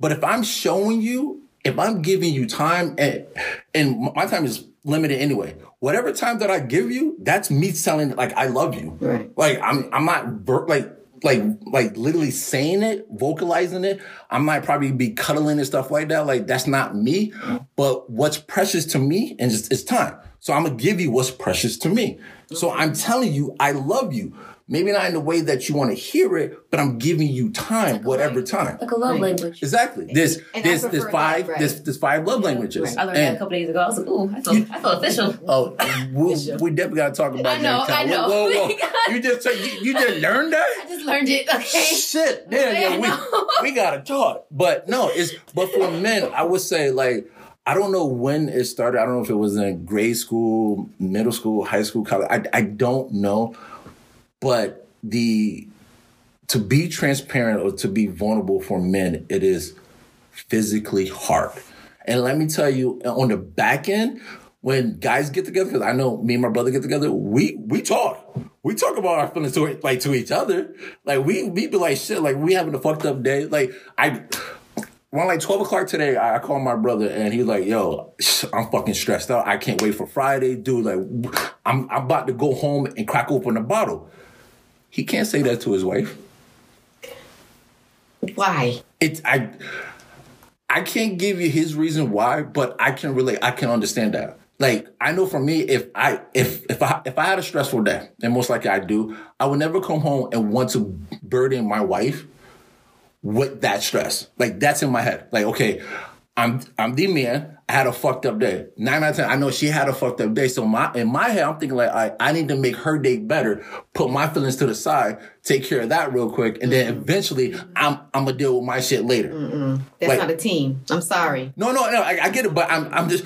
But if I'm showing you if I'm giving you time and, and my time is limited anyway. Whatever time that I give you, that's me telling like I love you. Right. Like I'm I'm not like like like literally saying it, vocalizing it. I might probably be cuddling and stuff like that. Like that's not me. But what's precious to me and it's, it's time. So I'm gonna give you what's precious to me. So I'm telling you I love you. Maybe not in the way that you want to hear it, but I'm giving you time, like whatever time. Like a love language. Exactly. There's there's there's five right. there's, there's five love languages. Right. I learned and, that a couple days ago. I was like, ooh, I felt, I felt official. Oh, we, we definitely got to talk about that. I know, that. I know. Whoa, whoa, whoa. you just you, you, just learned that? I just learned it. Okay. Shit. Yeah, yeah, we, we gotta talk. But no, it's but for men, I would say like I don't know when it started. I don't know if it was in grade school, middle school, high school, college. I I don't know. But the to be transparent or to be vulnerable for men, it is physically hard. And let me tell you, on the back end, when guys get together, because I know me and my brother get together, we we talk. We talk about our feelings to like to each other. Like we we be like shit, like we having a fucked up day. Like I around like 12 o'clock today, I called my brother and he's like, yo, I'm fucking stressed out. I can't wait for Friday, dude. Like I'm I'm about to go home and crack open a bottle. He can't say that to his wife. Why? It's I I can't give you his reason why, but I can really I can understand that. Like I know for me, if I if if I if I had a stressful day, and most likely I do, I would never come home and want to burden my wife with that stress. Like that's in my head. Like okay, I'm I'm the man. I had a fucked up day. Nine out of ten, I know she had a fucked up day. So my in my head, I'm thinking like, I I need to make her day better. Put my feelings to the side, take care of that real quick, and then eventually, I'm I'm gonna deal with my shit later. Mm-mm. That's like, not a team. I'm sorry. No, no, no. I, I get it, but I'm I'm just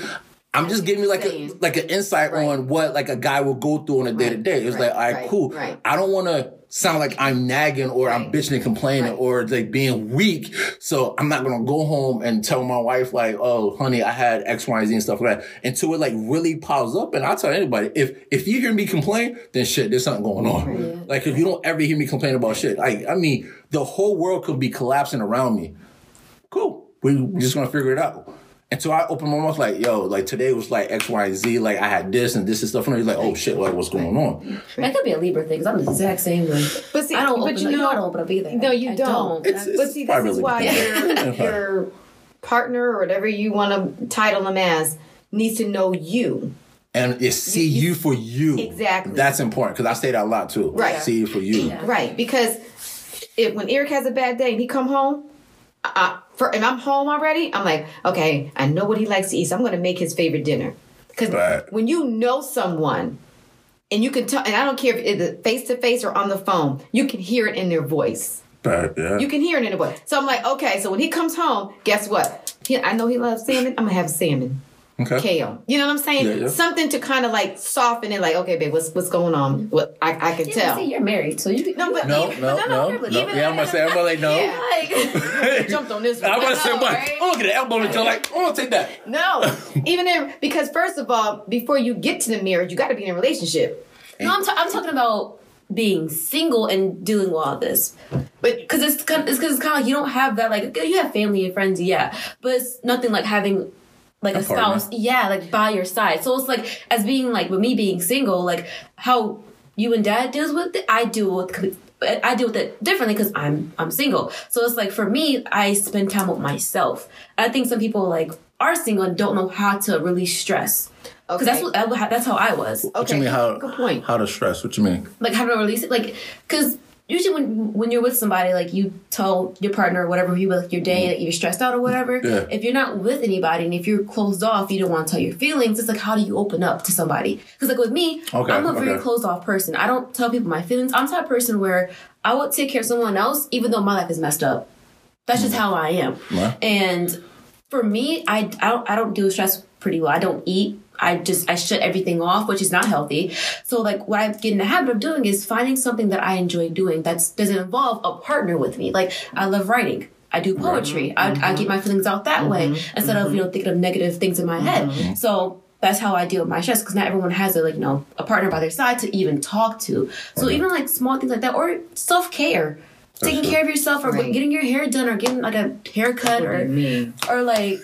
I'm just giving you like a like an insight right. on what like a guy will go through on a day to day. It's right. like, all right, right. cool. I don't want to sound like I'm nagging or I'm bitching and complaining or like being weak. So I'm not gonna go home and tell my wife like, oh, honey, I had X, Y, Z and stuff like that until it like really piles up. And I'll tell anybody if if you hear me complain, then shit, there's something going on. Like if you don't ever hear me complain about shit, like I mean, the whole world could be collapsing around me. Cool. We just gonna figure it out. And so I opened my mouth like, yo, like today was like X, Y, and Z. Like I had this and this and stuff. And he's like, oh shit, like what's going on? That could be a Libra thing because I'm the exact same way. But see, I don't but open, you, know, I don't open up either. No, you I don't. don't. It's, it's but see, this is why your, your partner or whatever you want to title them as needs to know you. And it see you, you, for you. Exactly. That's important because I say that a lot too. Right. See you for you. Yeah. Right. Because if when Eric has a bad day and he come home, I, for and I'm home already, I'm like, okay, I know what he likes to eat, so I'm going to make his favorite dinner. Because right. when you know someone, and you can tell, and I don't care if it's face to face or on the phone, you can hear it in their voice. Right, yeah. You can hear it in their voice. So I'm like, okay, so when he comes home, guess what? He, I know he loves salmon. I'm gonna have salmon. Okay. Kale. You know what I'm saying? Yeah, yeah. Something to kind of like soften it, like, okay, babe, what's what's going on? What I, I can yeah, tell. See, you're married, so you no, but no, even, no, no, no, no, no. Yeah, I'm gonna say, I'm gonna like, no. Yeah, like, jumped on this. One. I'm gonna say, what? Right? I'm gonna get an elbow until like, I'm gonna take that. No, even if because first of all, before you get to the marriage, you got to be in a relationship. No, I'm, t- I'm talking about being single and doing all this. But because it's kind of, it's because it's kind of like you don't have that like you have family and friends, yeah, but it's nothing like having like a, a spouse, yeah, like by your side. So it's like as being like with me being single, like how you and dad deals with it, I deal with I deal with it differently because I'm I'm single. So it's like for me, I spend time with myself. I think some people like are single and don't know how to release stress. Because okay. that's what that's how I was. Okay, What okay. you mean how good point? How to stress? What you mean? Like how to release it? Like because usually when when you're with somebody, like you tell your partner or whatever you like your day mm-hmm. that you're stressed out or whatever. Yeah. If you're not with anybody and if you're closed off, you don't want to tell your feelings. It's like how do you open up to somebody? Because like with me, okay, I'm a very okay. closed off person. I don't tell people my feelings. I'm the type of person where I will take care of someone else even though my life is messed up. That's just mm-hmm. how I am. And for me, I, I don't I don't deal with stress pretty well. I don't eat I just I shut everything off, which is not healthy. So like what I get in the habit of doing is finding something that I enjoy doing that doesn't involve a partner with me. Like I love writing. I do poetry. Mm-hmm. I, I get my feelings out that mm-hmm. way instead mm-hmm. of you know thinking of negative things in my head. Mm-hmm. So that's how I deal with my stress because not everyone has a like you know a partner by their side to even talk to. So even like small things like that or self care taking care of yourself or right. getting your hair done or getting like a haircut or me. or like,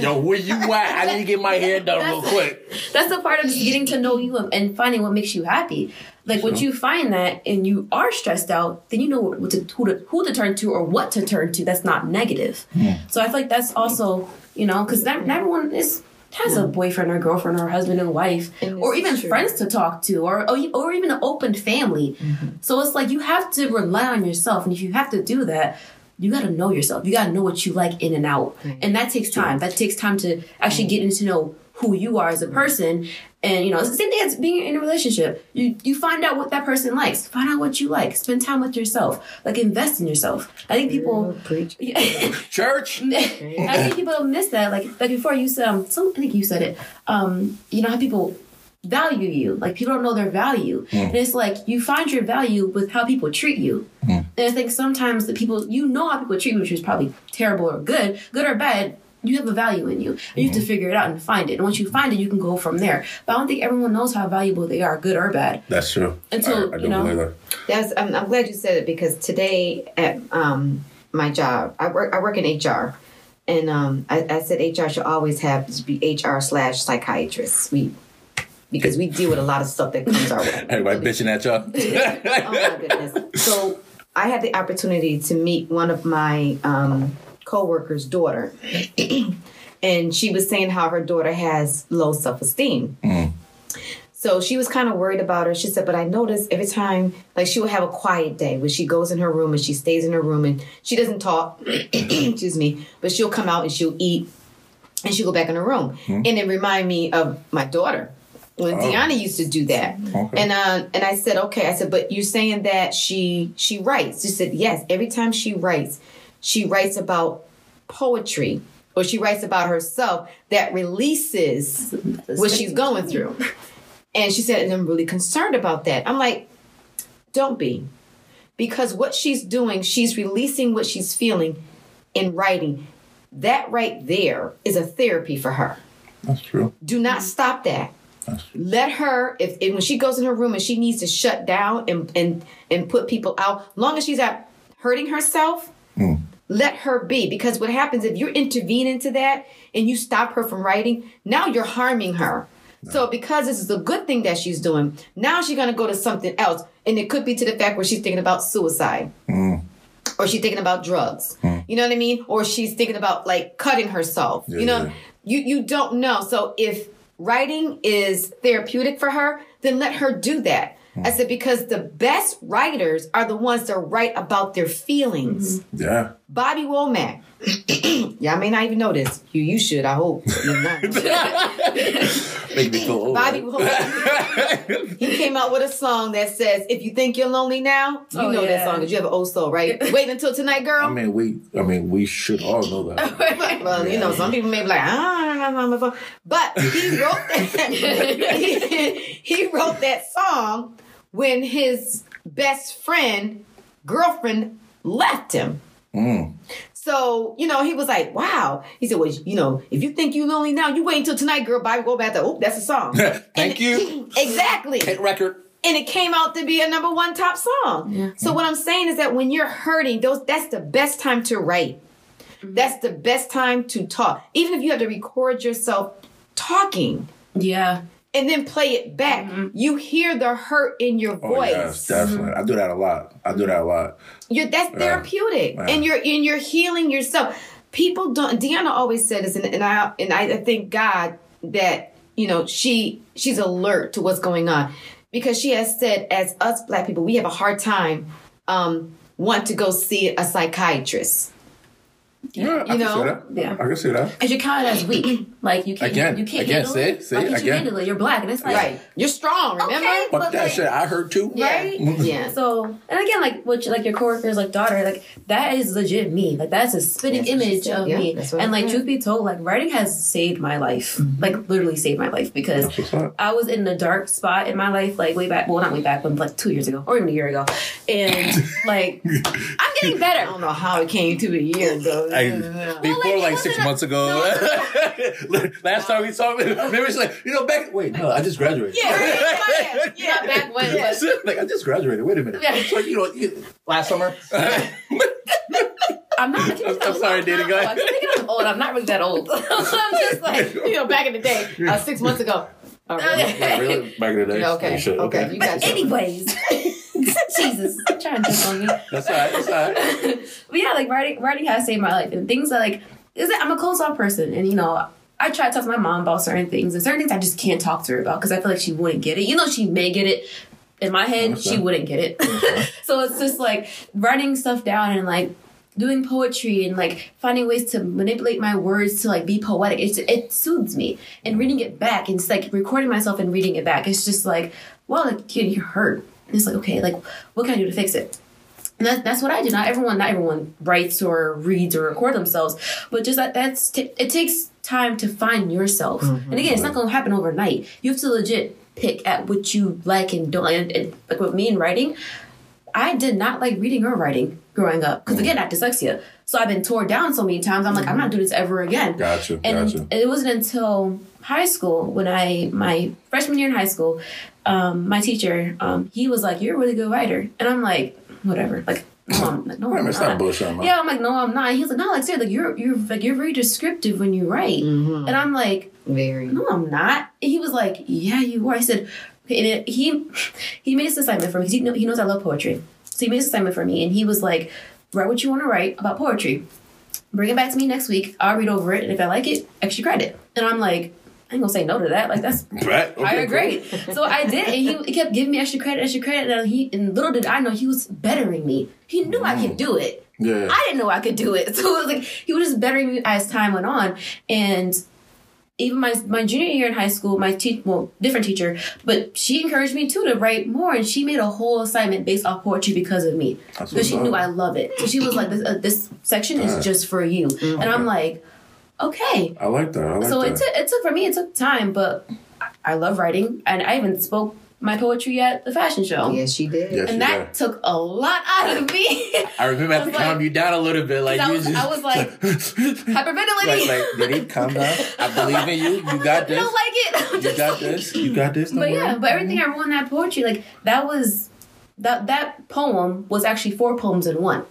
yo where you at i need to get my hair done real quick that's the part of just getting to know you and finding what makes you happy like sure. once you find that and you are stressed out then you know what to, who to who to turn to or what to turn to that's not negative mm. so i feel like that's also you know because not, not everyone is has a boyfriend or girlfriend or husband and wife or even true. friends to talk to or or even an open family. Mm-hmm. So it's like you have to rely on yourself and if you have to do that, you got to know yourself. You got to know what you like in and out. And that takes time. That takes time to actually get into know who you are as a person. And you know, it's the same thing as being in a relationship. You you find out what that person likes. Find out what you like. Spend time with yourself. Like invest in yourself. I think people preach church. I think people miss that. Like like before you said, um, some I think you said it. Um, you know how people value you. Like people don't know their value. Mm. And it's like you find your value with how people treat you. Mm. And I think sometimes the people you know how people treat you, which is probably terrible or good, good or bad, you have a value in you. And you have to mm-hmm. figure it out and find it. And once you find it, you can go from there. But I don't think everyone knows how valuable they are, good or bad. That's true. Until I, I you know. That. That's I'm, I'm, glad you said it because today at um, my job, I work I work in HR, and um, I, I said HR should always have to be HR slash psychiatrist. We because we deal with a lot of stuff that comes our way. Everybody bitching at y'all. oh my goodness. So I had the opportunity to meet one of my um, co-worker's daughter and she was saying how her daughter has low self-esteem mm. so she was kind of worried about her she said but i notice every time like she will have a quiet day where she goes in her room and she stays in her room and she doesn't talk excuse me but she'll come out and she'll eat and she'll go back in her room mm. and it reminded me of my daughter when oh. Deanna used to do that. Okay. And uh, and I said, okay. I said, but you're saying that she she writes. She said, yes. Every time she writes, she writes about poetry or she writes about herself that releases what she's going through. And she said, and I'm really concerned about that. I'm like, don't be. Because what she's doing, she's releasing what she's feeling in writing. That right there is a therapy for her. That's true. Do not stop that. Let her, if, if, when she goes in her room and she needs to shut down and and and put people out, long as she's not hurting herself, mm let her be because what happens if you intervene into that and you stop her from writing now you're harming her no. so because this is a good thing that she's doing now she's going to go to something else and it could be to the fact where she's thinking about suicide mm. or she's thinking about drugs mm. you know what i mean or she's thinking about like cutting herself yeah, you know yeah. you you don't know so if writing is therapeutic for her then let her do that I said, because the best writers are the ones that write about their feelings. Mm-hmm. Yeah. Bobby Womack. Y'all may not even know this. You you should, I hope. Make me feel old. Bobby Womack. he came out with a song that says, If you think you're lonely now, you oh, know yeah. that song because you have an old soul, right? Wait until tonight, girl. I mean, we I mean we should all know that. well, yeah. you know, some people may be like, ah, but he wrote that he, he wrote that song when his best friend, girlfriend left him. Mm. So, you know, he was like, wow. He said, well, you know, if you think you lonely now, you wait until tonight, girl. Bye, go back to, oh, that's a song. Thank and you. exactly. Hit record. And it came out to be a number one top song. Yeah. So what I'm saying is that when you're hurting, those that's the best time to write. Mm-hmm. That's the best time to talk. Even if you have to record yourself talking. Yeah and then play it back. Mm-hmm. You hear the hurt in your voice. Oh, yes, definitely. Mm-hmm. I do that a lot. I do that a lot. You're that's yeah. therapeutic, yeah. and you're and you're healing yourself. People don't. Deanna always said this, and, and I and I thank God that you know she she's alert to what's going on because she has said as us black people we have a hard time um want to go see a psychiatrist yeah, you know, yeah, I can see that. Because you're counted as weak. Like you can't, again, you can't again, handle say, it. Say Why can't again. you handle it? You're black, and it's like right. You're strong. Remember? Okay, but, but that like, shit I heard too. Right? Yeah. yeah. So, and again, like what, like your coworkers, like daughter, like that is legit me. Like that's a spitting that's image of yeah, me. And like truth be told, like writing has saved my life. Mm-hmm. Like literally saved my life because I was in a dark spot in my life, like way back. Well, not way back, but like two years ago or even a year ago, and like I getting better. I don't know how it came to a year though. before well, like, like six months ago. No. Last time we talked, maybe it's like you know back. Wait, no, I just graduated. Yeah, yeah, yeah. back when. Yeah. Like I just graduated. Wait a minute. Yeah. So you know, last summer. I'm not. I'm, I'm sorry, dating guy. I'm thinking I'm old. I'm not really that old. so I'm just like, you know, back in the day, uh, six months ago. Oh, really? yeah, really? Back in the day. Yeah, okay. okay. Okay. You got Anyways. Jesus, trying to jump on me. That's all right. That's all right. but yeah, like writing, writing has saved my life, and things that, like, is it. I'm a closed off person, and you know, I try to talk to my mom about certain things, and certain things I just can't talk to her about because I feel like she wouldn't get it. You know, she may get it. In my head, she wouldn't get it. so it's just like writing stuff down and like doing poetry and like finding ways to manipulate my words to like be poetic it, it soothes me and reading it back and it's like recording myself and reading it back it's just like well like you're hurt and it's like okay like what can i do to fix it and that, that's what i do not everyone not everyone writes or reads or record themselves but just that that's t- it takes time to find yourself mm-hmm. and again it's not going to happen overnight you have to legit pick at what you like and don't like and, and like with me in writing I did not like reading or writing growing up because again, I have dyslexia. So I've been torn down so many times. I'm like, I'm not doing this ever again. Gotcha. And gotcha. it wasn't until high school when I my freshman year in high school, um, my teacher um, he was like, "You're a really good writer," and I'm like, whatever, like. No, I'm like, no, I'm not. Bullshit, yeah, I'm like, no, I'm not. He was like, no, like, seriously, like, you're, you're, like, you're very descriptive when you write, mm-hmm. and I'm like, very. No, I'm not. And he was like, yeah, you are. I said, okay, and it, he, he made this assignment for me because he, know, he knows I love poetry. So he made an assignment for me, and he was like, "Write what you want to write about poetry. Bring it back to me next week. I'll read over it, and if I like it, extra credit." And I'm like, I ain't gonna say no to that. Like that's right. Okay, great. So I did, and he, he, kept giving me extra credit, extra credit. And he, and little did I know, he was bettering me. He knew mm. I could do it. Yeah. I didn't know I could do it. So it was like he was just bettering me as time went on, and even my my junior year in high school, my teacher, well, different teacher, but she encouraged me too to write more, and she made a whole assignment based off poetry because of me, because she knew I love it. So she was like, "This uh, this section is just for you," mm-hmm. and I'm like, "Okay." I like that. I like so that. it took it took for me. It took time, but I love writing, and I even spoke my poetry at the fashion show. Yes, she did. Yes, and that did. took a lot out of me. I remember I had to calm you down a little bit. Like I was, just, I was like hyperventilating. Like, like, did calm down? I believe in you. You got this. I don't like it. you got this. You got this. but yeah, but everything I wrote in that poetry, like that was that that poem was actually four poems in one.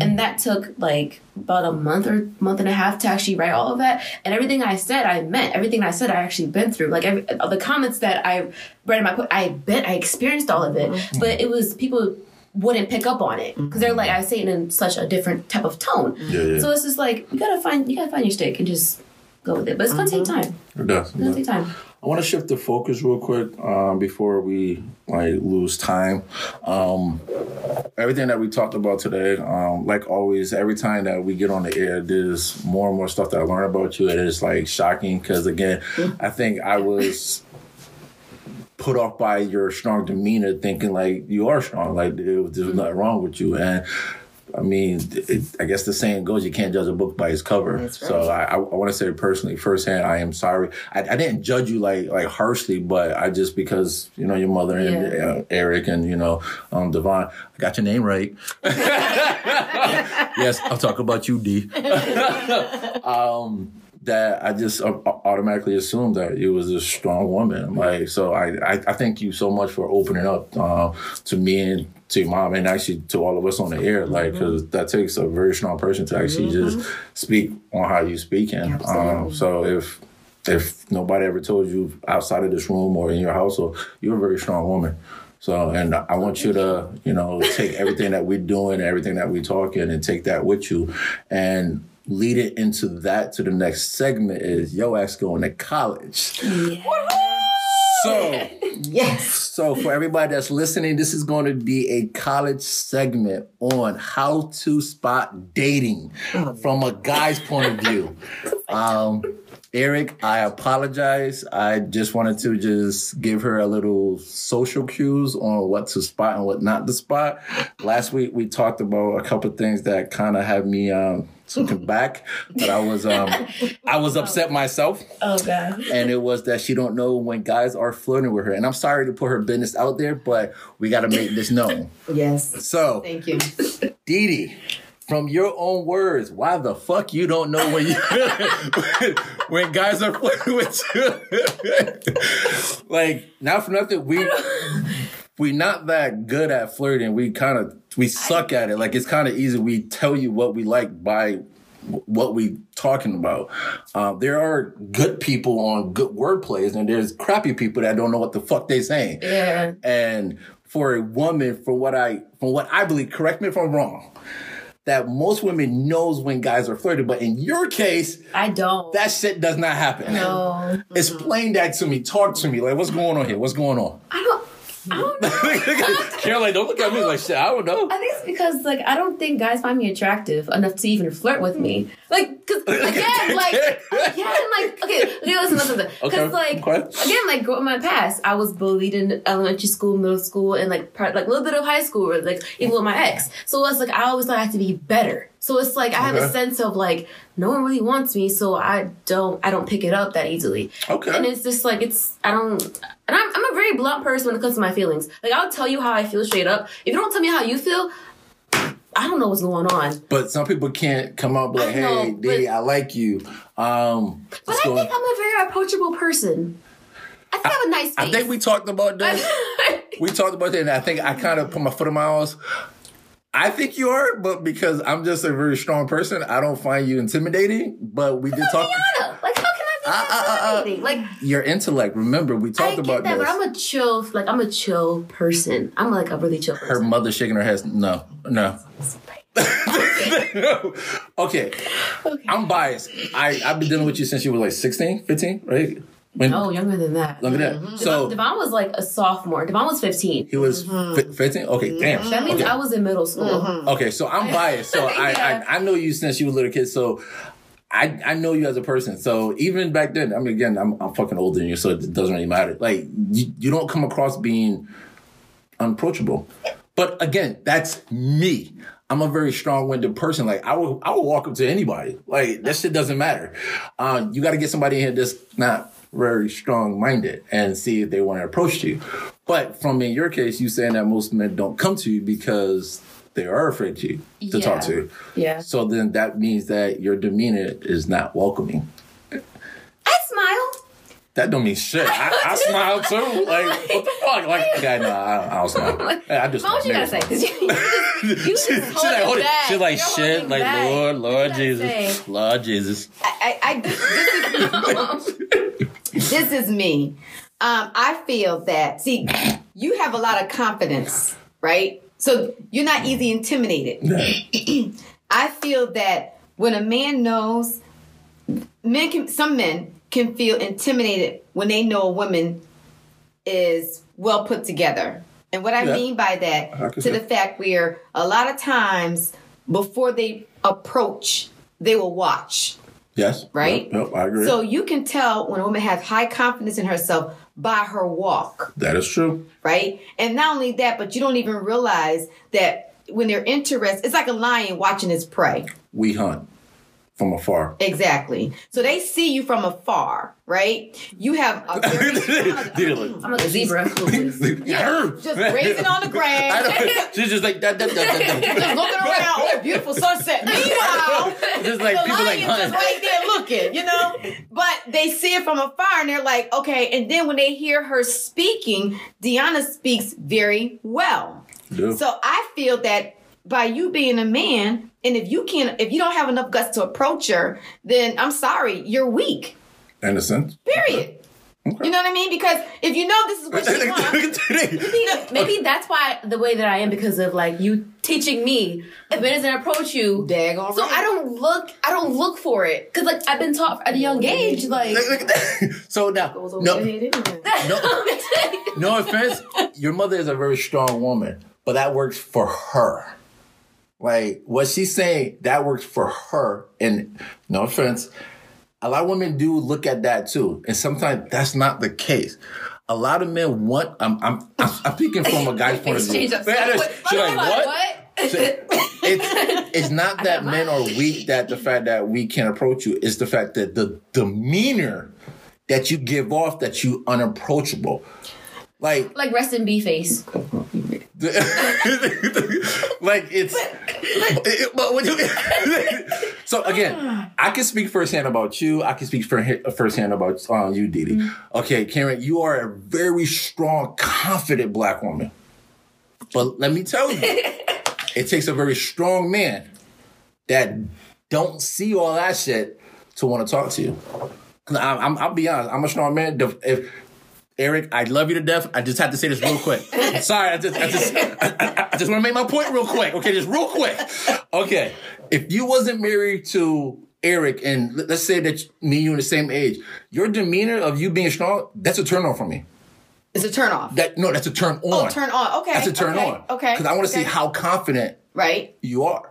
And that took like about a month or month and a half to actually write all of that. And everything i said i meant. Everything i said i actually been through. Like every, the comments that i read in my book i bet i experienced all of it. Mm-hmm. but it was people wouldn't pick up on it. Because they're like i say it in such a different type of tone. Yeah, yeah. so it's just like you gotta find you gotta find your stick and just go with it. But it's gonna mm-hmm. take time. It does. It's gonna take time I want to shift the focus real quick um, before we like lose time. Um, everything that we talked about today, um, like always, every time that we get on the air, there's more and more stuff that I learn about you. And It is like shocking because again, I think I was put off by your strong demeanor, thinking like you are strong, like there's nothing wrong with you, and I mean, it, I guess the saying goes, you can't judge a book by its cover. Right. So I, I, I want to say personally, firsthand, I am sorry. I, I, didn't judge you like like harshly, but I just because you know your mother and yeah. uh, Eric and you know um, Devon, I got your name right. yes, I'll talk about you, D. um, that I just automatically assumed that you was a strong woman. Like, so I, I, I thank you so much for opening up uh, to me and to your mom and actually to all of us on the air. Like, because mm-hmm. that takes a very strong person to actually mm-hmm. just speak on how you speaking. Um, so if if nobody ever told you outside of this room or in your household, you're a very strong woman. So, and I want you to, you know, take everything that we're doing, everything that we're talking, and take that with you. And lead it into that to the next segment is yo ass going to college. Yeah. So yes. So for everybody that's listening, this is going to be a college segment on how to spot dating oh. from a guy's point of view. Um, Eric, I apologize. I just wanted to just give her a little social cues on what to spot and what not to spot. Last week we talked about a couple things that kind of had me um, looking back but I was um I was upset myself. Oh god. And it was that she don't know when guys are flirting with her. And I'm sorry to put her business out there, but we gotta make this known. Yes. So thank you. Didi from your own words, why the fuck you don't know when you when guys are flirting with you? like, not for nothing, we we not that good at flirting. We kind of we suck at it. Like it's kind of easy. We tell you what we like by what we talking about. Uh, there are good people on good word plays, and there's crappy people that don't know what the fuck they saying. Yeah. And for a woman, for what I from what I believe, correct me if I'm wrong that most women knows when guys are flirting, but in your case, I don't. That shit does not happen. No. Explain that to me. Talk to me. Like, what's going on here? What's going on? I don't. Don't know. Caroline, don't look at me like shit. I don't know. I think it's because like I don't think guys find me attractive enough to even flirt with me. Like, cause again, like again, like okay, okay, listen, listen, listen. Because okay. like again, like in my past, I was bullied in elementary school, middle school, and like part, like a little bit of high school, or like even with my ex. So it's like I always thought I had to be better. So it's like I have okay. a sense of like no one really wants me, so I don't I don't pick it up that easily. Okay. And it's just like it's I don't and I'm I'm a very blunt person when it comes to my feelings. Like I'll tell you how I feel straight up. If you don't tell me how you feel, I don't know what's going on. But some people can't come up like, "Hey, Dee, I like you." Um, but I think I'm a very approachable person. I think I, I have a nice face. I think we talked about this. we talked about that, and I think I kind of put my foot in my mouth. I think you are, but because I'm just a very strong person, I don't find you intimidating. But we did talk. Like, how can I be uh, uh, uh, like your intellect. Remember, we talked about that, this. But I'm a chill, like I'm a chill person. I'm like a really chill. person. Her mother shaking her head. No, no. okay. okay. I'm biased. I, I've been dealing with you since you were like 16, 15, right? When, no, younger than that. Look at that. Mm-hmm. So Devon was like a sophomore. Devon was 15. He was mm-hmm. 15? Okay, mm-hmm. damn. That means okay. I was in middle school. Mm-hmm. Okay, so I'm biased. So I. I, I know you since you were a little kid. So I, I know you as a person. So even back then, I mean, again, I'm, I'm fucking older than you, so it doesn't really matter. Like, you, you don't come across being unapproachable. But again, that's me. I'm a very strong-winded person. Like I will, I will walk up to anybody. Like that shit doesn't matter. Uh, you got to get somebody in here that's not very strong-minded and see if they want to approach you. But from in your case, you saying that most men don't come to you because they are afraid to to yeah. talk to. Yeah. So then that means that your demeanor is not welcoming. I smile. That don't mean shit. I, I smile too. Like what the fuck? Like okay, no, I, I don't smile. I just. What you gotta say? you, you just, she, she like, hold it. She like You're shit. Like back. Lord, Lord Jesus, say? Lord Jesus. I, I, I this, is, this is me. Um, I feel that. See, you have a lot of confidence, right? So you're not easy intimidated. I feel that when a man knows, men can, some men can feel intimidated when they know a woman is well put together. And what I yeah. mean by that, to the fact where a lot of times before they approach, they will watch. Yes. Right? Yep, yep, I agree. So you can tell when a woman has high confidence in herself by her walk. That is true. Right? And not only that, but you don't even realize that when they're interested, it's like a lion watching its prey. We hunt from afar. Exactly. So they see you from afar, right? You have a very I'm like a zebra. yeah, just grazing on the grass. She's just like that, that, that, that, that. just looking around. Oh, beautiful sunset. Meanwhile, just like the people like just right there looking, you know. But they see it from afar, and they're like, okay. And then when they hear her speaking, Deanna speaks very well. Yeah. So I feel that by you being a man, and if you can't, if you don't have enough guts to approach her, then I'm sorry, you're weak. innocent. Period. Okay. You know what I mean? Because if you know this is what she wants, maybe, maybe that's why the way that I am because of like you teaching me if it doesn't approach you, Daggone so right. I don't look, I don't look for it because like I've been taught at a young age, like. so now, no, no, no offense, your mother is a very strong woman, but that works for her. Like what she's saying, that works for her. And no offense, a lot of women do look at that too. And sometimes that's not the case. A lot of men want, I'm, I'm, I'm speaking from a guy's point of view. She's like, what? what? So it's, it's not that men are weak that the fact that we can't approach you. is the fact that the demeanor that you give off that you unapproachable. Like like rest in B face. like it's it, but when you, so again i can speak firsthand about you i can speak for, firsthand about um, you Didi. Mm-hmm. okay karen you are a very strong confident black woman but let me tell you it takes a very strong man that don't see all that shit to want to talk to you I, will be honest i'm a strong man if Eric, I love you to death. I just have to say this real quick. Sorry, I just, I just, I, I just want to make my point real quick. Okay, just real quick. Okay, if you wasn't married to Eric, and let's say that me and you in the same age, your demeanor of you being strong, that's a turn on for me. It's a turn off. That no, that's a turn oh, on. Oh, turn on. Okay, that's a turn okay. on. Okay, because I want to okay. see how confident right you are.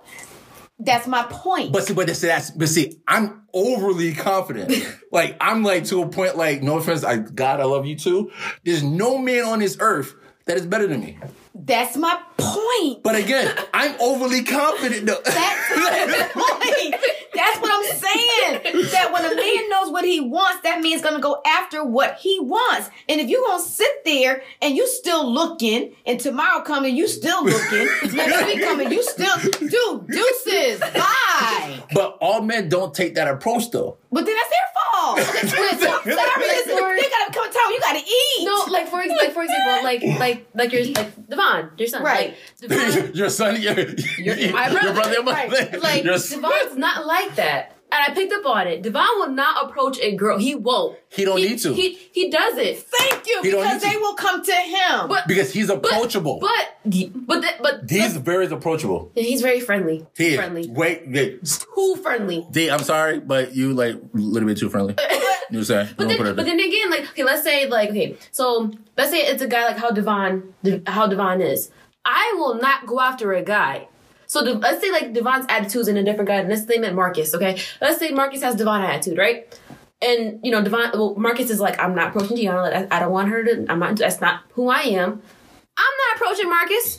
That's my point. But see, but that's but see, I'm overly confident. like I'm like to a point like no offense, I God I love you too. There's no man on this earth that is better than me. That's my point. But again, I'm overly confident though. That's my point. That's what I'm saying. That when a man knows what he wants, that man's gonna go after what he wants. And if you gonna sit there and you still looking, and tomorrow coming, you still looking, next week coming, you still do deuces. Bye. But all men don't take that approach though. But then that's their fault. Sorry, they gotta come tell you gotta eat. No, like for like for example, like like like your like Devon, your son, right? Like, Devon, your son, your, your, my brother, your brother, right. Like Devon's not like that. And I picked up on it. Devon will not approach a girl. He won't. He don't he, need to. He he does it. Thank you. He because they to. will come to him. But because he's approachable. But but but, but he's but, very approachable. Yeah, he's very friendly. He friendly. Wait, wait. Too friendly. D, I'm sorry, but you like a little bit too friendly. you say. But then, but then again, like okay, let's say like okay, so let's say it's a guy like how Devon how Devon is. I will not go after a guy so the, let's say like Devon's attitude's in a different guy. Let's say met Marcus, okay? Let's say Marcus has Devon attitude, right? And you know, Devon, well, Marcus is like, I'm not approaching. Like, I, I don't want her to. I'm not. That's not who I am. I'm not approaching Marcus.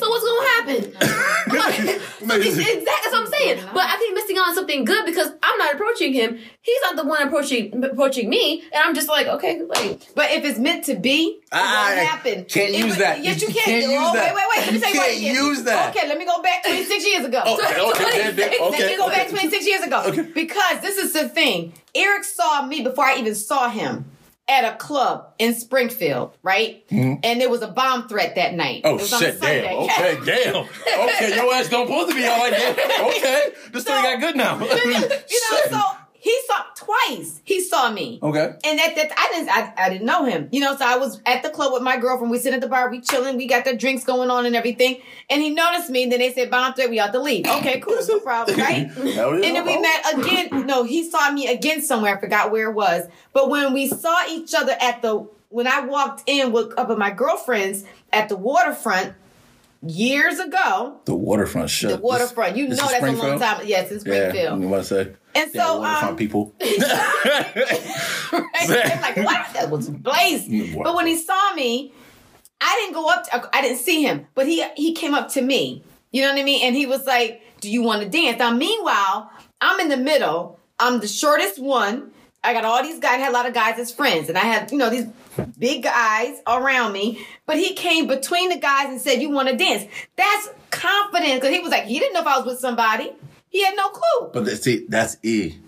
So what's gonna happen? so exactly that's what I'm saying. But I think missing out on something good because I'm not approaching him. He's not the one approaching approaching me, and I'm just like, okay, like. But if it's meant to be, it won't happen. Can't use that. Yes, you, you can. Can't use oh, that. Wait, wait, wait. Let me you can't use that. Okay, let me go back 26 years ago. Oh, okay, okay, okay, okay. Let me go back 26 years ago. Okay. Because this is the thing. Eric saw me before I even saw him at a club in Springfield, right? Mm-hmm. And there was a bomb threat that night. Oh shit! Damn. Okay, damn. Okay, your ass don't supposed to be all like that. Okay, this so, thing got good now. you know, so he saw twice. He saw me. Okay. And at that, I didn't, I, I didn't know him. You know, so I was at the club with my girlfriend. We sit at the bar, we chilling, we got the drinks going on and everything. And he noticed me. And then they said, "Bomb threat, we ought to leave." Okay, cool, no problem, right? and then we met again. No, he saw me again somewhere. I forgot where it was. But when we saw each other at the, when I walked in with up with my girlfriends at the waterfront years ago. The waterfront shit. The waterfront. You this know that's a long time. Yes, it's Springfield. Yeah, you want to say. And yeah, so, waterfront um, people. right? like, what? That was blazing. But when he saw me, I didn't go up. To, I didn't see him, but he he came up to me. You know what I mean? And he was like, "Do you want to dance?" Now, meanwhile, I'm in the middle. I'm the shortest one. I got all these guys. I had a lot of guys as friends, and I had you know these big guys around me. But he came between the guys and said, "You want to dance?" That's confidence because he was like, he didn't know if I was with somebody. He had no clue. But see, that's E.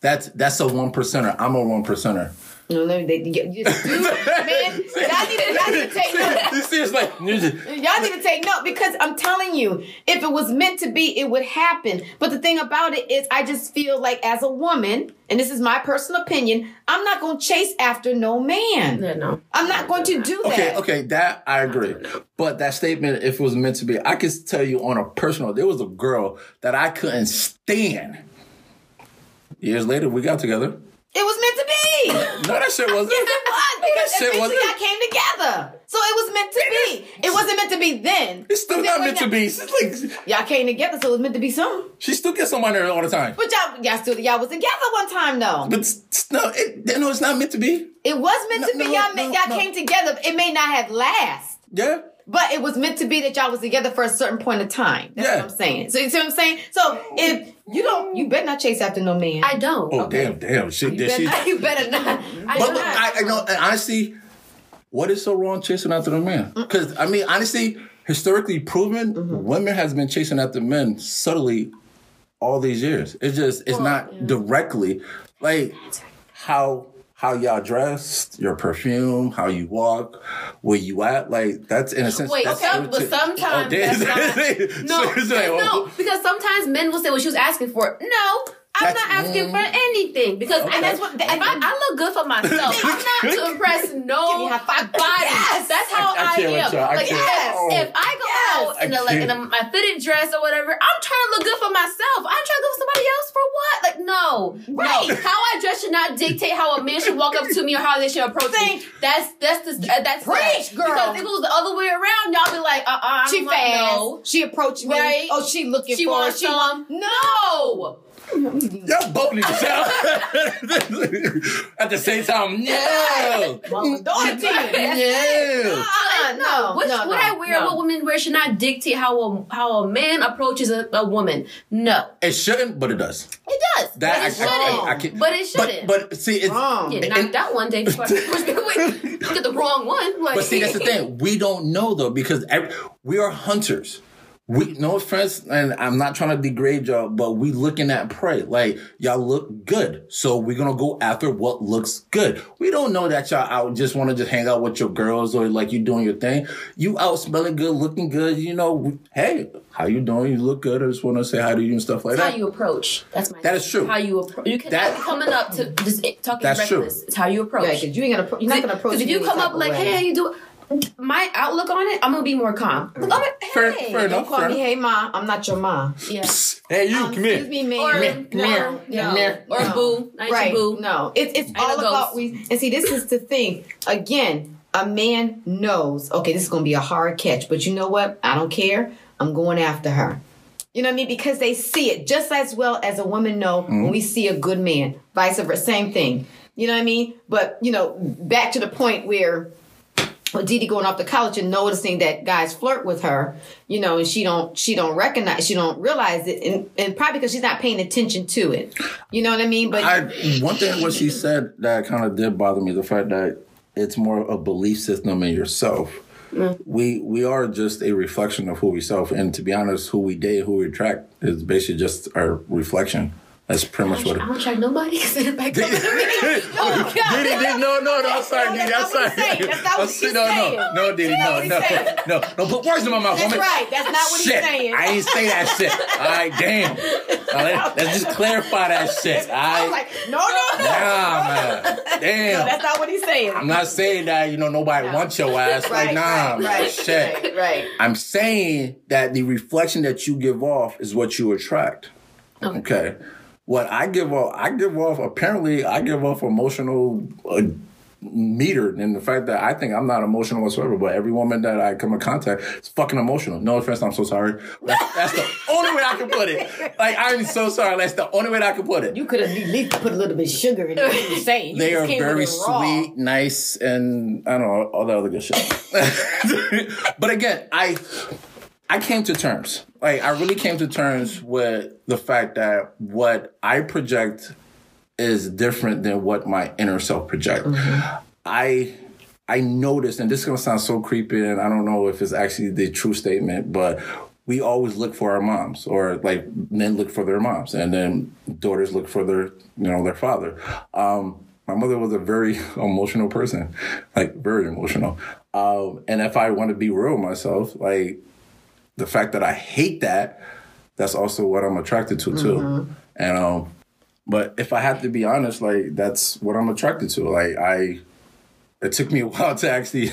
That's that's a one percenter. I'm a one percenter. No, let me. They, you, just do, man, y'all need, to, y'all need to take note. This is like y'all need to take note because I'm telling you, if it was meant to be, it would happen. But the thing about it is, I just feel like as a woman, and this is my personal opinion, I'm not going to chase after no man. Yeah, no, I'm not going to do that. Okay, okay, that I agree. But that statement, if it was meant to be, I can tell you on a personal. There was a girl that I couldn't stand. Years later, we got together. It was meant to be. No, that shit wasn't. Yes, it was because that shit wasn't. y'all came together. So it was meant to be. It wasn't meant to be then. It's still not meant to be. It's like, y'all came together, so it was meant to be something. She still gets someone there all the time. But y'all, y'all still, y'all was together one time though. But no, it, no, it's not meant to be. It was meant no, to be. No, y'all, no, y'all came together. It may not have last. Yeah. But it was meant to be that y'all was together for a certain point of time. That's yeah. what I'm saying. So you see what I'm saying? So if you don't, you better not chase after no man. I don't. Oh okay. damn, damn, shit. You, better, not, you better not. I but, but I, I know honestly, what is so wrong chasing after the man? Because I mean, honestly, historically proven, mm-hmm. women has been chasing after men subtly all these years. It's just it's well, not yeah. directly like how how y'all dressed, your perfume, how you walk, where you at. Like that's in a sense. Wait, that's okay, but sometimes oh, that's not, no, no, oh. because sometimes men will say what she was asking for. No, I'm not asking for anything because okay. and that's what if I, I, look good for myself. I'm not to impress no body. Yes. That's how I, I, I am. like yes. if I go yes. out in a like in a, my fitted dress or whatever, I'm trying to look good for myself. I'm trying to look for somebody else for what? Like no, right. no. How I dress should not dictate how a man should walk up to me or how they should approach me. That's that's the uh, that's preach, girl. Because if it was the other way around, y'all be like, uh, uh she like, fast. No. She approached me. Right? Oh, she looking she for. Wants she wants some. No. Y'all both need to shout. At the same time, no. no. No. What, no, what I wear, what women wear should not dictate how a, how a man approaches a, a woman. No. It shouldn't, but it does. It does. That, but it I, shouldn't. I, I, can, but it shouldn't. But, but see, it's. Wrong. Yeah, knocked out one day before I get the wrong one. Like. But see, that's the thing. We don't know, though, because every, we are hunters we no offense, and I'm not trying to degrade y'all, but we looking at prey. Like y'all look good, so we're gonna go after what looks good. We don't know that y'all out just want to just hang out with your girls or like you doing your thing. You out smelling good, looking good. You know, hey, how you doing? You look good. I just want to say hi to you and stuff like it's that. How you approach. That's my. That is true. How you approach. You can that, be coming up to just talking that's reckless. True. It's how you approach. Yeah, because you ain't gonna. Approach. You're not gonna approach. Because if you come up like, hey, how you doing? My outlook on it, I'm gonna be more calm. I'm like, hey, fair, fair enough. Don't call fair me, hey ma. I'm not your ma. Yeah. hey, you um, come here. Excuse me, man. Or, come here. Come here. No, Or no. boo. right. boo. No, it's it's all about we. And see, this is the thing. Again, a man knows. Okay, this is gonna be a hard catch, but you know what? I don't care. I'm going after her. You know what I mean? Because they see it just as well as a woman know mm-hmm. when we see a good man. Vice versa, same thing. You know what I mean? But you know, back to the point where with Didi going off to college and noticing that guys flirt with her, you know, and she don't she don't recognize she don't realize it, and, and probably because she's not paying attention to it. You know what I mean? But I, one thing what she said that kind of did bother me the fact that it's more a belief system in yourself. Mm. We we are just a reflection of who we self, and to be honest, who we date, who we attract is basically just our reflection. That's pretty much what it is. I don't check nobody because it back up Oh, God. Didi, Didi, no, no, no, I'm sorry, Didi, I'm sorry. That's not what he's no, saying. No, no, Didi, no, no, no, no, put words in my mouth. That's right. That's not what he's saying. I ain't say that shit. All right, damn. Let's just clarify that shit. I was like, no, no, no. Nah, man. Damn. No, that's not what he's saying. I'm not saying that, you know, nobody no. wants your ass. Right, like, nah, right, shit. Right, right. I'm saying that the reflection that you give off is what you attract. Oh. Okay. What I give off, I give off. Apparently, I give off emotional uh, meter in the fact that I think I'm not emotional whatsoever. But every woman that I come in contact is fucking emotional. No offense, I'm so sorry. That's, that's the only way I can put it. Like I'm so sorry. That's the only way I can put it. You could have at least put a little bit of sugar in it. You're saying they are very sweet, nice, and I don't know all that other good shit. but again, I I came to terms. Like I really came to terms with the fact that what I project is different than what my inner self project. Mm-hmm. I I noticed, and this is gonna sound so creepy, and I don't know if it's actually the true statement, but we always look for our moms, or like men look for their moms, and then daughters look for their you know their father. Um, my mother was a very emotional person, like very emotional. Um, and if I want to be real myself, like the fact that I hate that, that's also what I'm attracted to too. Mm-hmm. And um, but if I have to be honest, like that's what I'm attracted to. Like I, it took me a while to actually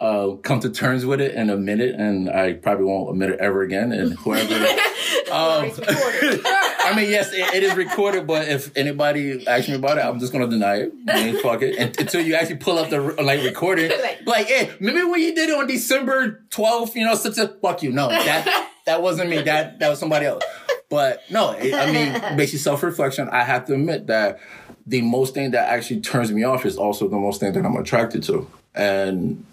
uh, come to terms with it and admit it, and I probably won't admit it ever again. And whoever, um, I mean, yes, it, it is recorded, but if anybody asks me about it, I'm just gonna deny it. Fuck it and, until you actually pull up the like recording. like, hey, remember when you did it on December 12th? You know, such a fuck you. No, that that wasn't me. That that was somebody else. But no, it, I mean, basically self reflection. I have to admit that the most thing that actually turns me off is also the most thing that I'm attracted to, and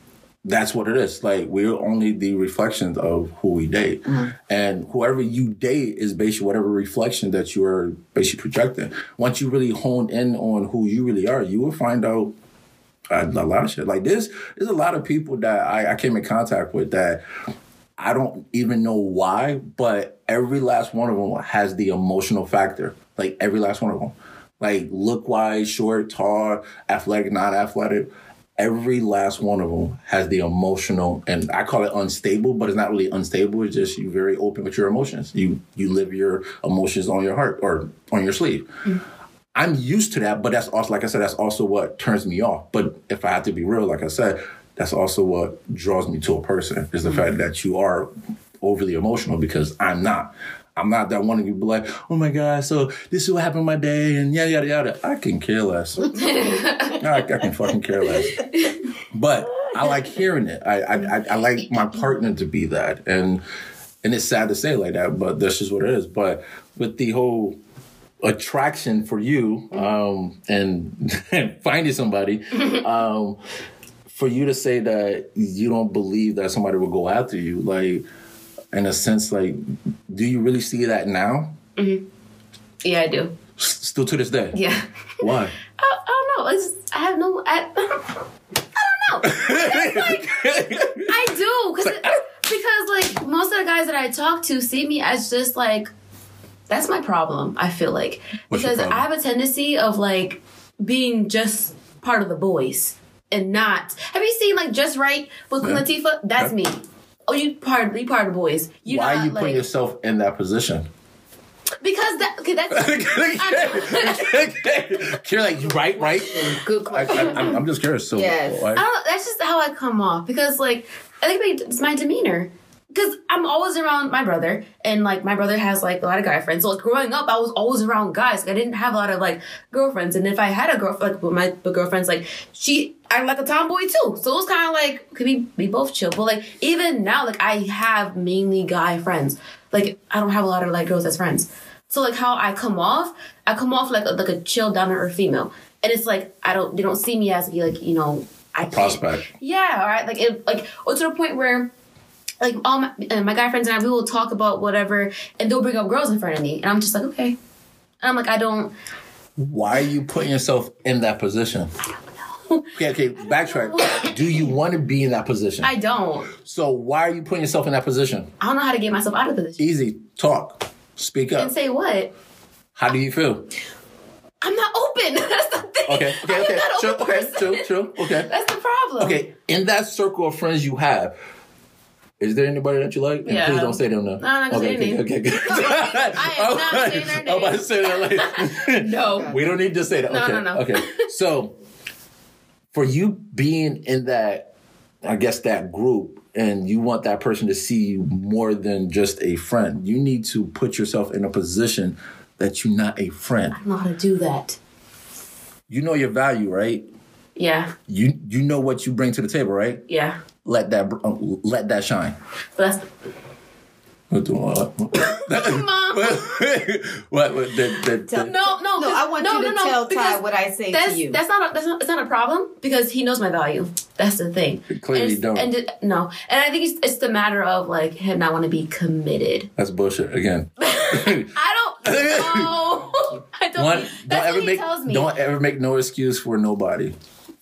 that's what it is. Like we're only the reflections of who we date, mm-hmm. and whoever you date is basically whatever reflection that you are basically projecting. Once you really hone in on who you really are, you will find out a, a lot of shit. Like this, there's a lot of people that I, I came in contact with that I don't even know why, but every last one of them has the emotional factor. Like every last one of them. Like look wise, short, tall, athletic, not athletic. Every last one of them has the emotional, and I call it unstable, but it's not really unstable. It's just you very open with your emotions. You you live your emotions on your heart or on your sleeve. Mm-hmm. I'm used to that, but that's also, like I said, that's also what turns me off. But if I have to be real, like I said, that's also what draws me to a person is the mm-hmm. fact that you are overly emotional because I'm not. I'm not that one to be like, oh my God, so this is what happened my day and yada, yada, yada. I can care less. I, I, can fucking care less. But I like hearing it. I, I, I like my partner to be that. And, and it's sad to say like that, but that's just what it is. But with the whole attraction for you, um, and, and finding somebody, um, for you to say that you don't believe that somebody will go after you, like in a sense, like, do you really see that now? Mm-hmm. Yeah, I do. Still to this day. Yeah. Why? I, I don't know. It's, I have no. I, I don't know. like, I do because because like most of the guys that I talk to see me as just like that's my problem. I feel like What's because I have a tendency of like being just part of the boys and not. Have you seen like Just Wright with yeah. Latifah? That's yeah. me. Oh, you part you part of the boys. You Why are you like, putting yourself in that position? Because that okay, that's You're like right, right. Good question. I, am just curious. So yes, I don't, that's just how I come off because like I think it's my demeanor because I'm always around my brother, and like my brother has like a lot of guy friends. So like growing up, I was always around guys. Like, I didn't have a lot of like girlfriends, and if I had a girlfriend, like my girlfriends, like she, I'm like a tomboy too. So it was kind of like could be we both chill, but like even now, like I have mainly guy friends. Like I don't have a lot of like girls as friends. So like how I come off, I come off like a, like a chill down to earth female, and it's like I don't they don't see me as be like you know I prospect. Yeah, all right. Like it like or to the point where like all my, uh, my guy friends and I, we will talk about whatever, and they'll bring up girls in front of me, and I'm just like, okay. And I'm like, I don't. Why are you putting yourself in that position? I don't know. Okay, okay, backtrack. Do you want to be in that position? I don't. So why are you putting yourself in that position? I don't know how to get myself out of the position. Easy. Talk. Speak up. And say what? How do you feel? I'm not open. That's the thing. Okay, okay, okay. True, okay, true, true. Okay. That's the problem. Okay, in that circle of friends you have, is there anybody that you like? And yeah. please don't say them now. No, I'm not okay, okay, okay, okay, I am not saying their name. I'm about to say that like No. We don't need to say that. No, okay. no, no. Okay. So for you being in that I guess that group and you want that person to see you more than just a friend, you need to put yourself in a position that you're not a friend. I don't know how to do that. You know your value, right? Yeah. You you know what you bring to the table, right? Yeah let that let that shine. But that's. What? what? Mom. what? what the, the, the, no, no, no. I want no, you to no, tell Ty what I say to you. That's not. A, that's not. It's not a problem because he knows my value. That's the thing. clearly don't. And it, no, and I think it's, it's the matter of like him not want to be committed. That's bullshit again. I don't. know. I don't. One, don't ever make. Don't ever make no excuse for nobody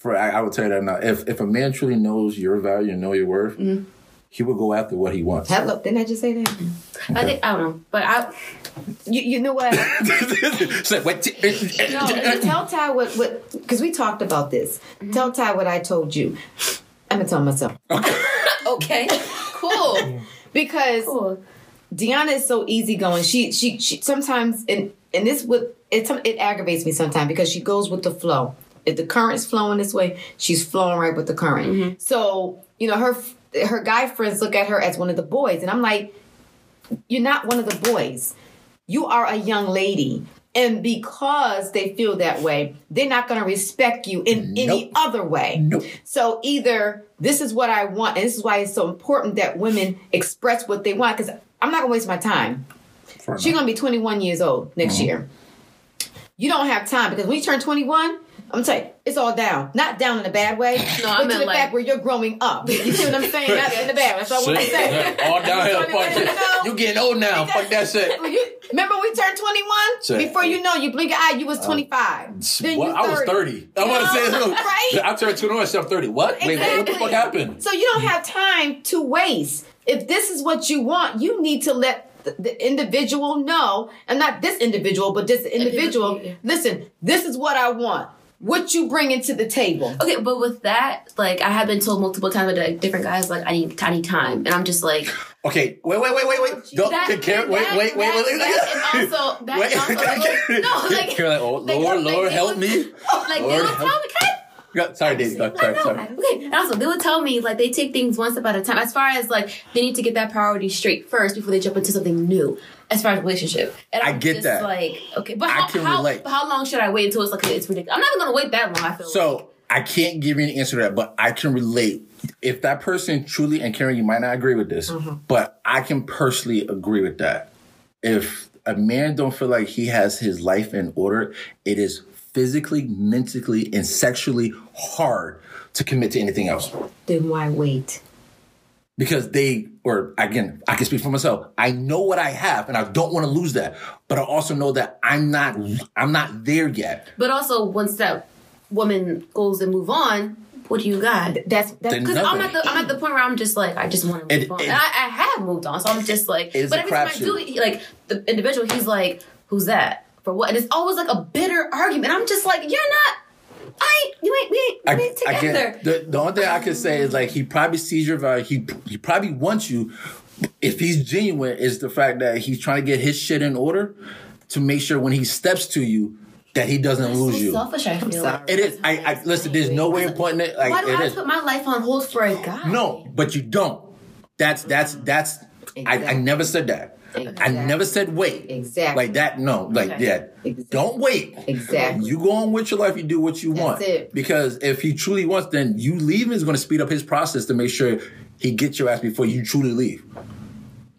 for I, I, would tell you that now. If if a man truly knows your value and know your worth, mm-hmm. He will go after what he wants. Hello, didn't I just say that? Okay. I think I don't know, but I. You, you know what? so, what t- no, tell Ty what what because we talked about this. Mm-hmm. Tell Ty what I told you. I'm gonna tell myself. Okay. okay. Cool. because cool. Deanna is so easygoing. She she she sometimes and and this would it it aggravates me sometimes because she goes with the flow if the current's flowing this way, she's flowing right with the current. Mm-hmm. So, you know, her her guy friends look at her as one of the boys, and I'm like, you're not one of the boys. You are a young lady. And because they feel that way, they're not going to respect you in nope. any other way. Nope. So either this is what I want, and this is why it's so important that women express what they want, because I'm not going to waste my time. She's going to be 21 years old next mm-hmm. year. You don't have time because when you turn 21, I'm saying it's all down. Not down in a bad way. No, I meant to the like, fact where you're growing up. You see what I'm saying? Not in the bad. That's all I'm saying. all downhill. Fuck you, you getting old now. Fuck that shit. You, remember we turned 21? Before you know, you blink an eye, you was 25. Uh, then what? you 30. I was 30. I want to say right? I turned 21, I'm 30. What? Exactly. Wait, what the fuck happened? So you don't have time to waste if this is what you want, you need to let the, the individual know, and not this individual, but this individual. Listen, this is what I want what you bringing to the table. Okay, but with that, like I have been told multiple times by different guys, like I need tiny time, and I'm just like, okay, wait, wait, wait, wait, wait, don't that, take care. Wait, that, wait, wait, wait, wait, that, and also that wait, also, like, no, like, you're like, oh, Lord, Lord, help me. Like Lord, they would tell me, sorry, Daisy. Sorry, sorry. Okay, and also they would tell me like they take things one step at a time. As far as like they need to get that priority straight first before they jump into something new. As far as relationship, and I'm I get that. Like, okay, but how, I can how, relate. how long should I wait until it's like it's ridiculous? I'm not even gonna wait that long. I feel so. Like. I can't give you an answer to that, but I can relate. If that person truly, and Karen, you might not agree with this, mm-hmm. but I can personally agree with that. If a man don't feel like he has his life in order, it is physically, mentally, and sexually hard to commit to anything else. Then why wait? Because they, or again, I can speak for myself. I know what I have, and I don't want to lose that. But I also know that I'm not, I'm not there yet. But also, once that woman goes and move on, what do you got? That's that's because I'm at the I'm at the point where I'm just like I just want to move it, on, it, and I, I, have moved on, so I'm just like. But every time I do, like the individual, he's like, "Who's that?" for what? And it's always like a bitter argument. I'm just like, you're not. I you ain't we ain't, we ain't together. the, the only thing I can say is like he probably sees your value. He he probably wants you. If he's genuine, is the fact that he's trying to get his shit in order to make sure when he steps to you that he doesn't That's lose so you. Selfish, I feel. Like. It is. I, I listen. There's no way of putting it. Like why do it I is. put my life on hold for a guy? No, but you don't. That's that's that's. Exactly. I, I never said that. Exactly. I never said wait. Exactly. Like that, no. Like, okay. yeah. Exactly. Don't wait. Exactly. You go on with your life, you do what you That's want. It. Because if he truly wants, then you leaving is going to speed up his process to make sure he gets your ass before you truly leave.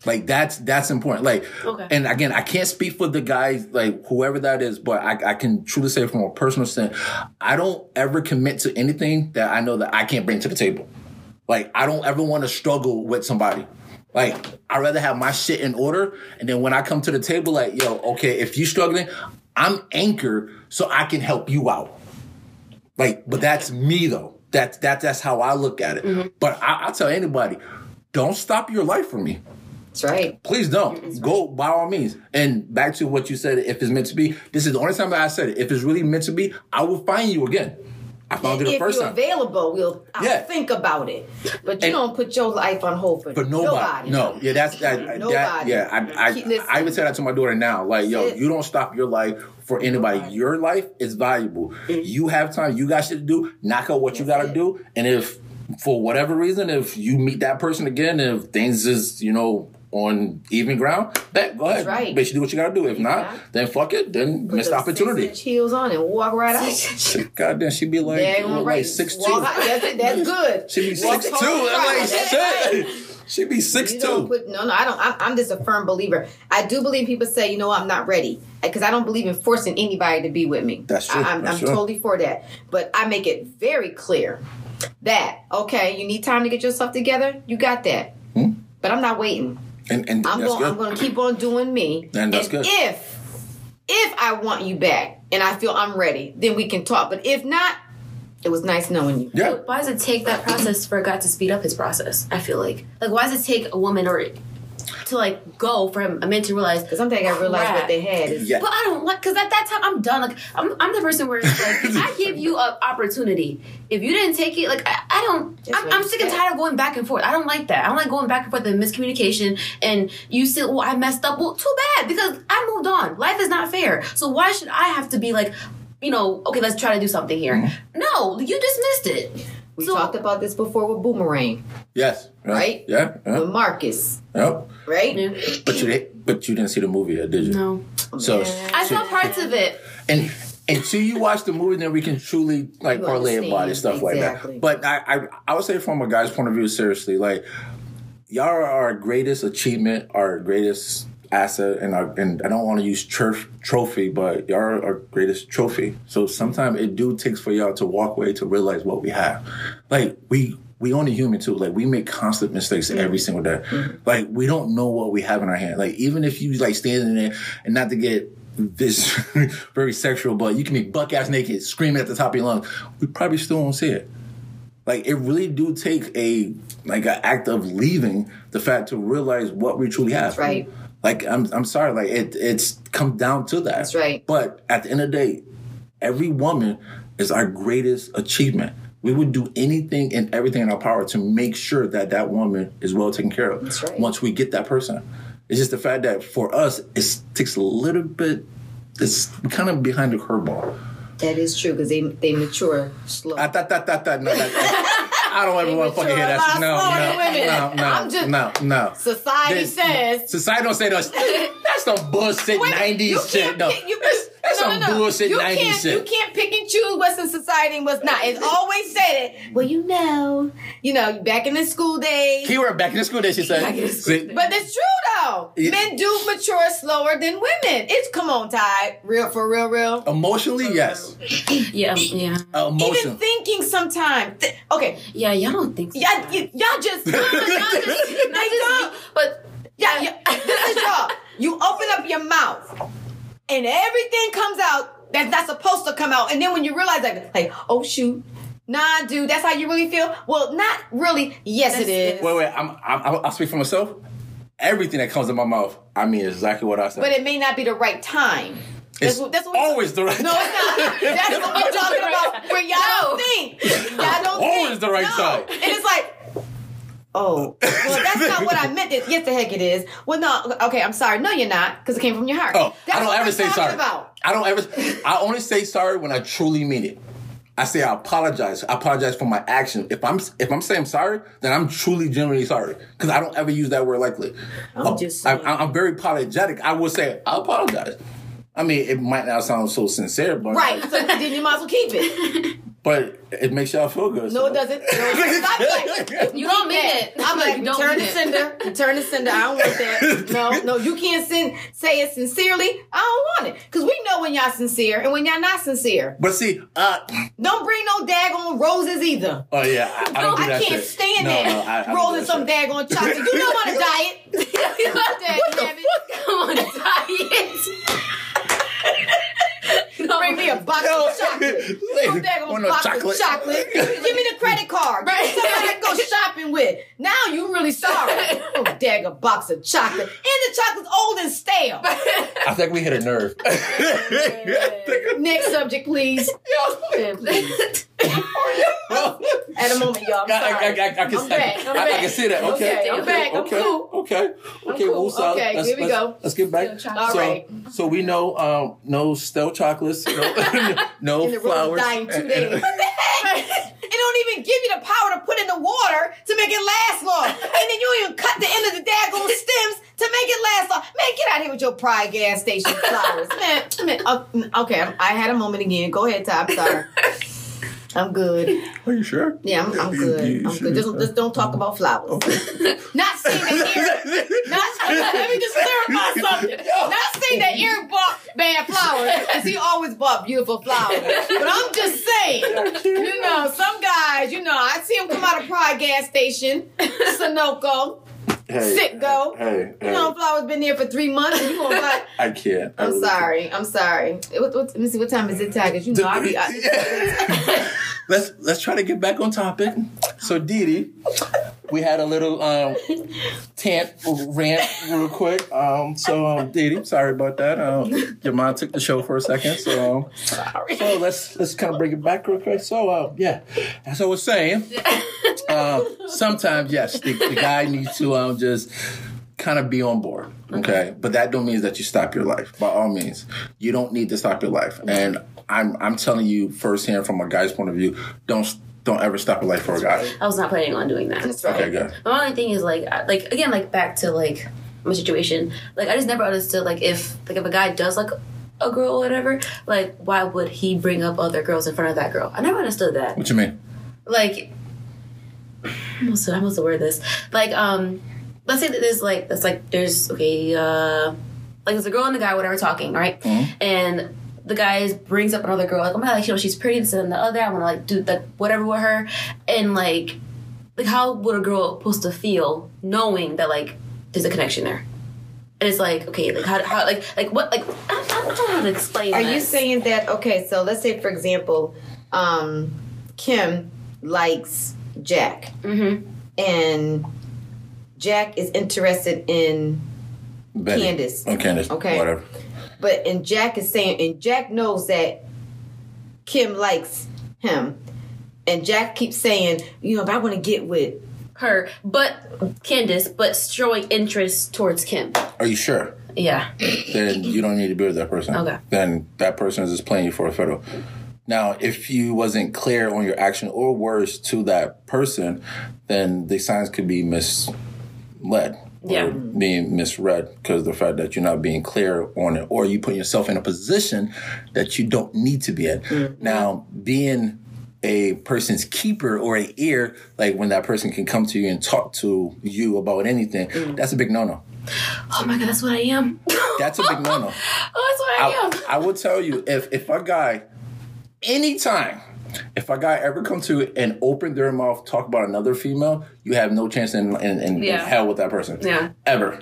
Like that's that's important. Like, okay. and again, I can't speak for the guys, like whoever that is, but I, I can truly say from a personal sense, I don't ever commit to anything that I know that I can't bring to the table. Like, I don't ever want to struggle with somebody. Like, I'd rather have my shit in order. And then when I come to the table, like, yo, okay, if you're struggling, I'm anchored so I can help you out. Like, but that's me though. That's that, that's how I look at it. Mm-hmm. But I, I tell anybody, don't stop your life for me. That's right. Please don't. Go by all means. And back to what you said, if it's meant to be, this is the only time that I said it. If it's really meant to be, I will find you again. I found it the first time. If you're available, we'll I'll yeah. think about it. But you and don't put your life on hold for, for nobody. nobody. No, yeah, that's that. nobody. That, yeah, I, I, I, even say that to my daughter now. Like, yo, you don't stop your life for anybody. Nobody. Your life is valuable. Mm-hmm. You have time. You got shit to do. Knock out what you got to do. And if for whatever reason, if you meet that person again, if things is you know on even ground, bet go ahead. That's right. Basically, do what you gotta do. If not, then fuck it. Then Put missed the opportunity. Heels on and walk right out. God damn, she'd be like, like right. six walk two. Out. That's, that's good. She'd be six two. I'm like shit. She be six you two. Put, no, no, I don't. I'm, I'm just a firm believer. I do believe people say, you know, I'm not ready because I don't believe in forcing anybody to be with me. That's true. I, am I'm totally for that. But I make it very clear that okay, you need time to get yourself together. You got that. Hmm? But I'm not waiting. And, and I'm going. I'm going to keep on doing me. And that's and good. If if I want you back and I feel I'm ready, then we can talk. But if not, it was nice knowing you. Yeah. Why does it take that process for a guy to speed up his process? I feel like like why does it take a woman or to like go from a man to realize because sometimes I realized what they had is yeah. but I don't like because at that time I'm done. Like I'm, I'm the person where it's like I give you an opportunity if you didn't take it like I, I don't I'm, I'm sick and tired of going back and forth. I don't like that. I don't like going back and forth and miscommunication and you still well I messed up. Well too bad because I moved on. Life is not fair. So why should I have to be like you know okay let's try to do something here. Mm-hmm. no you dismissed it. We so, talked about this before with Boomerang. Yes. Right? Yeah. yeah. With Marcus. Yep. Right? Yeah. But you did, but you didn't see the movie yet, did you? No. So I saw parts of it. And until you watch the movie, then we can truly like parlay about it, stuff exactly. like that. But I, I I would say from a guy's point of view, seriously, like y'all are our greatest achievement, our greatest asset and our, and I don't want to use turf trophy, but y'all are our greatest trophy. So sometimes it do takes for y'all to walk away to realize what we have. Like we we only human too. Like we make constant mistakes mm-hmm. every single day. Mm-hmm. Like we don't know what we have in our hand. Like even if you like standing there and not to get this very sexual, but you can be buck ass naked, screaming at the top of your lungs, we probably still won't see it. Like it really do take a like an act of leaving the fact to realize what we truly have. That's right. Like I'm I'm sorry, like it it's come down to that. That's right. But at the end of the day, every woman is our greatest achievement. We would do anything and everything in our power to make sure that that woman is well taken care of. That's right. Once we get that person, it's just the fact that for us it takes a little bit. It's kind of behind the curveball. That is true because they they mature slow. Ah, I thought that that that no. That, I don't ever want to fucking hear that. No, no, no, no, just, no, no. Society This- says. Society don't say those. That's some bullshit Wait, you '90s shit. No, pick- you- that's, that's no, some no, no. bullshit you '90s can't, shit. You can't pick and choose what's in society and what's not. It's always said it. Well, you know, you know, back in the school days. Keyword back in the school days. She said. Back in the school See, But it's true though. Yeah. Men do mature slower than women. It's come on, Ty. Real for real, real. Emotionally, yes. Yeah, yeah, Uh, Even thinking sometimes. Th- okay, yeah. Y'all don't think so. y'all, y- y'all just, y'all just, they Not just but Yeah, yeah. This is y'all. You open up your mouth, and everything comes out that's not supposed to come out. And then when you realize that, like, oh shoot, nah, dude, that's how you really feel. Well, not really. Yes, it That's- is. Wait, wait. I'm, I'm, I'll speak for myself. Everything that comes in my mouth, I mean exactly what I said. but it may not be the right time. That's It's what, that's what always the right No, it's not. That's what we're talking about. Where y'all don't think. Y'all don't think. Always the right no. time. And it's like, oh, well, that's not what I meant. It. Yes, the heck it is. Well, no, okay, I'm sorry. No, you're not, because it came from your heart. Oh, that's I don't what ever say sorry. About. I don't ever. I only say sorry when I truly mean it. I say I apologize. I apologize for my action. If I'm if I'm saying sorry, then I'm truly genuinely sorry because I don't ever use that word likely. I'm Uh, just I. I'm very apologetic. I will say I apologize. I mean, it might not sound so sincere, but Right. So then you might as well keep it. but it makes y'all feel good. No, so. it doesn't. No, it doesn't. Stop it. you don't mean it. I'm like, you don't return mean the it. sender. Return the sender. I don't want that. No, no, you can't send, say it sincerely. I don't want it. Because we know when y'all sincere and when y'all not sincere. But see, uh, Don't bring no daggone roses either. oh yeah, I, I don't do I can't shit. stand no, that. No, I, I Rolling that some shit. daggone chocolate. You know I'm on a diet. Fuck that, damn it. Come on, diet. No. Bring me a box Yo, of chocolate. Want no box chocolate? of chocolate. Give me the credit card. Me somebody to go shopping with. Now you really sorry. Oh, daggone box of chocolate. And the chocolate's old and stale. I think we hit a nerve. Next subject, please. Yeah, please. At a moment, y'all. I, I, I. I, can, I'm back. I'm I, I back. can see that. Okay, Okay, I'm back. I'm okay, cool. Okay, okay. Okay, here we go. Let's get back. So, right. so we know um, no stale chocolates, no, no And the flowers. dying two days. and- What the heck? It don't even give you the power to put in the water to make it last long. And then you even cut the end of the daggone stems to make it last long. Man, get out here with your pride gas station flowers. Man, man uh, okay, I had a moment again. Go ahead. I'm sorry. I'm good. Are you sure? Yeah, I'm, I'm good. I'm good. Just, just don't talk about flowers. Not seeing that Eric. Not let me just clarify something. Not seeing that Eric bought bad flowers because he always bought beautiful flowers. But I'm just saying, you know, some guys, you know, I see them come out of Pride gas station, Sunoco, Hey, Citgo. Hey, hey, You know, flowers been there for three months. And you gonna buy? I can't. I I'm really sorry. I'm sorry. What, what, let me see. What time is it? 'Cause you know, I be. I, can't. let's let's try to get back on topic. So, Dee, we had a little um, tant rant real quick. Um, so, um, Dee, sorry about that. Um, your mom took the show for a second. So, um, sorry. so let's let's kind of bring it back real quick. So, uh, yeah, as I was saying, um, sometimes yes, the, the guy needs to um, just kind of be on board. Okay, but that don't mean that you stop your life. By all means, you don't need to stop your life. And I'm I'm telling you firsthand from a guy's point of view, don't don't ever stop your life for a guy. I was not planning on doing that. That's right. Okay, good. My only thing is like, like again, like back to like my situation. Like I just never understood like if like if a guy does like a girl or whatever, like why would he bring up other girls in front of that girl? I never understood that. What you mean? Like, I'm also I'm also word this. Like, um, let's say that there's like that's like there's okay, uh, like there's a girl and a guy whatever talking right, and the guy brings up another girl like oh my god, like, you know she's pretty this and the other I want to like do like whatever with her, and like like how would a girl supposed to feel knowing that like there's a connection there? And it's like okay, like how, how like like what like I, I don't know how to explain. Are you saying that? Okay, so let's say for example, um, Kim likes Jack, mm-hmm. and Jack is interested in Betty. Candace. Oh, Candace. Okay. Whatever. But and Jack is saying, and Jack knows that Kim likes him, and Jack keeps saying, you know, if I want to get with her, but Candace, but showing interest towards Kim. Are you sure? Yeah. Then you don't need to be with that person. Okay. Then that person is just playing you for a fiddle. Now, if you wasn't clear on your action or words to that person, then the signs could be misled yeah. or being misread because the fact that you're not being clear on it or you put yourself in a position that you don't need to be in. Mm-hmm. Now, being a person's keeper or an ear, like when that person can come to you and talk to you about anything, mm. that's a big no no. Oh my god, that's what I am. That's a big no no. oh, that's what I, I am. I will tell you if if a guy anytime if a guy ever come to and open their mouth talk about another female, you have no chance in in, in, yeah. in hell with that person. Yeah. Ever.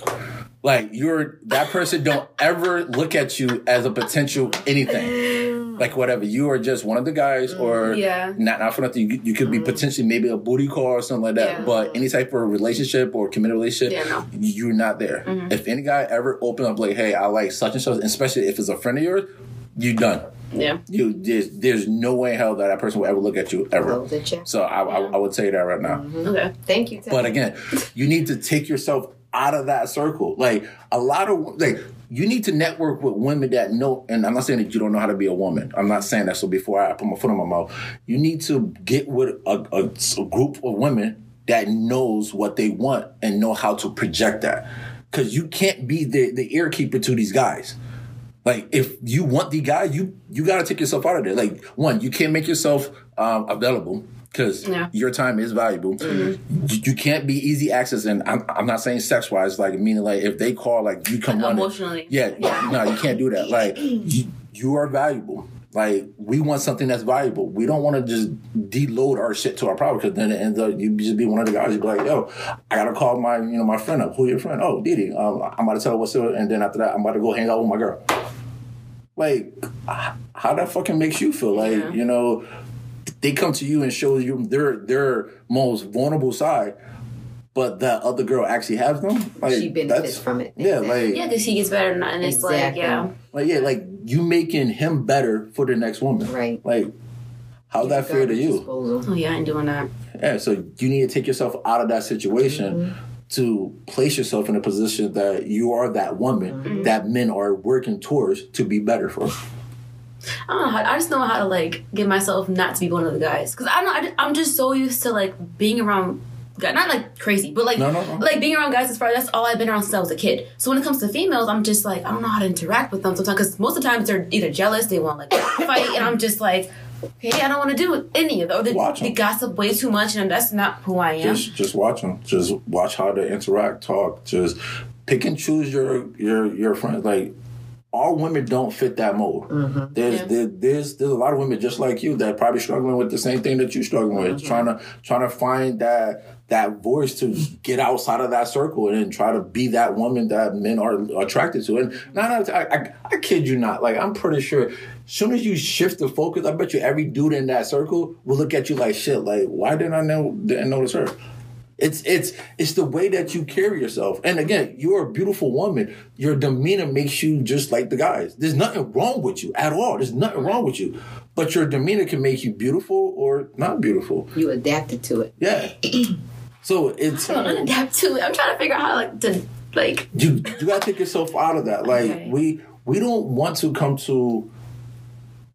Like you're that person don't ever look at you as a potential anything. Like whatever. You are just one of the guys or yeah. not not for nothing. You, you could be mm. potentially maybe a booty call or something like that. Yeah. But any type of relationship or committed relationship, yeah, no. you're not there. Mm-hmm. If any guy ever open up like, hey, I like such and such, especially if it's a friend of yours, you're done. Yeah. You there's, there's no way in hell that that person will ever look at you ever. So I, yeah. I, I, would say that right now. Mm-hmm. Okay. Thank you. But again, you need to take yourself out of that circle. Like a lot of like you need to network with women that know. And I'm not saying that you don't know how to be a woman. I'm not saying that. So before I put my foot in my mouth, you need to get with a, a, a group of women that knows what they want and know how to project that. Because you can't be the the ear keeper to these guys. Like if you want the guy, you you got to take yourself out of there. Like one, you can't make yourself um, available because yeah. your time is valuable. Mm-hmm. You, you, can't be easy access, and I'm, I'm not saying sex wise, like meaning like if they call, like you come running, emotionally. Yeah, yeah, no, you can't do that. Like you, you are valuable. Like we want something that's valuable. We don't want to just deload our shit to our problem because then it ends up you just be one of the guys. You be like, yo, I gotta call my you know my friend up. Who your friend? Oh, Didi. Um, I'm about to tell her what's up, and then after that, I'm about to go hang out with my girl like how that fucking makes you feel? Like yeah. you know they come to you and show you their their most vulnerable side but that other girl actually has them? Like she benefits from it. yeah like yeah because he gets better and it's exactly. like yeah. Like yeah like you making him better for the next woman. Right. Like how's that fair to you? oh yeah i'm doing that. Yeah so you need to take yourself out of that situation. Mm-hmm to place yourself in a position that you are that woman mm-hmm. that men are working towards to be better for. I don't know. How, I just know how to like get myself not to be one of the guys because I don't. I, am just so used to like being around. Guys, Not like crazy, but like no, no, no. like being around guys as far that's all I've been around since I was a kid. So when it comes to females, I'm just like I don't know how to interact with them sometimes because most of the times they're either jealous, they want like fight, and I'm just like Okay, I don't want to do any of those. They, watch they gossip way too much, and that's not who I am. Just, just watch them. Just watch how they interact, talk. Just pick and choose your your your friends. Like all women don't fit that mold. Mm-hmm. There's yeah. there, there's there's a lot of women just like you that probably struggling with the same thing that you're struggling with, mm-hmm. trying to trying to find that that voice to get outside of that circle and try to be that woman that men are attracted to. And not, I, I, I kid you not. Like I'm pretty sure, as soon as you shift the focus, I bet you every dude in that circle will look at you like shit. Like why didn't I know didn't notice her? It's it's it's the way that you carry yourself. And again, you're a beautiful woman. Your demeanor makes you just like the guys. There's nothing wrong with you at all. There's nothing wrong with you. But your demeanor can make you beautiful or not beautiful. You adapted to it. Yeah. so it's I don't adapt to it. I'm trying to figure out how like to like you you gotta take yourself out of that. Like okay. we we don't want to come to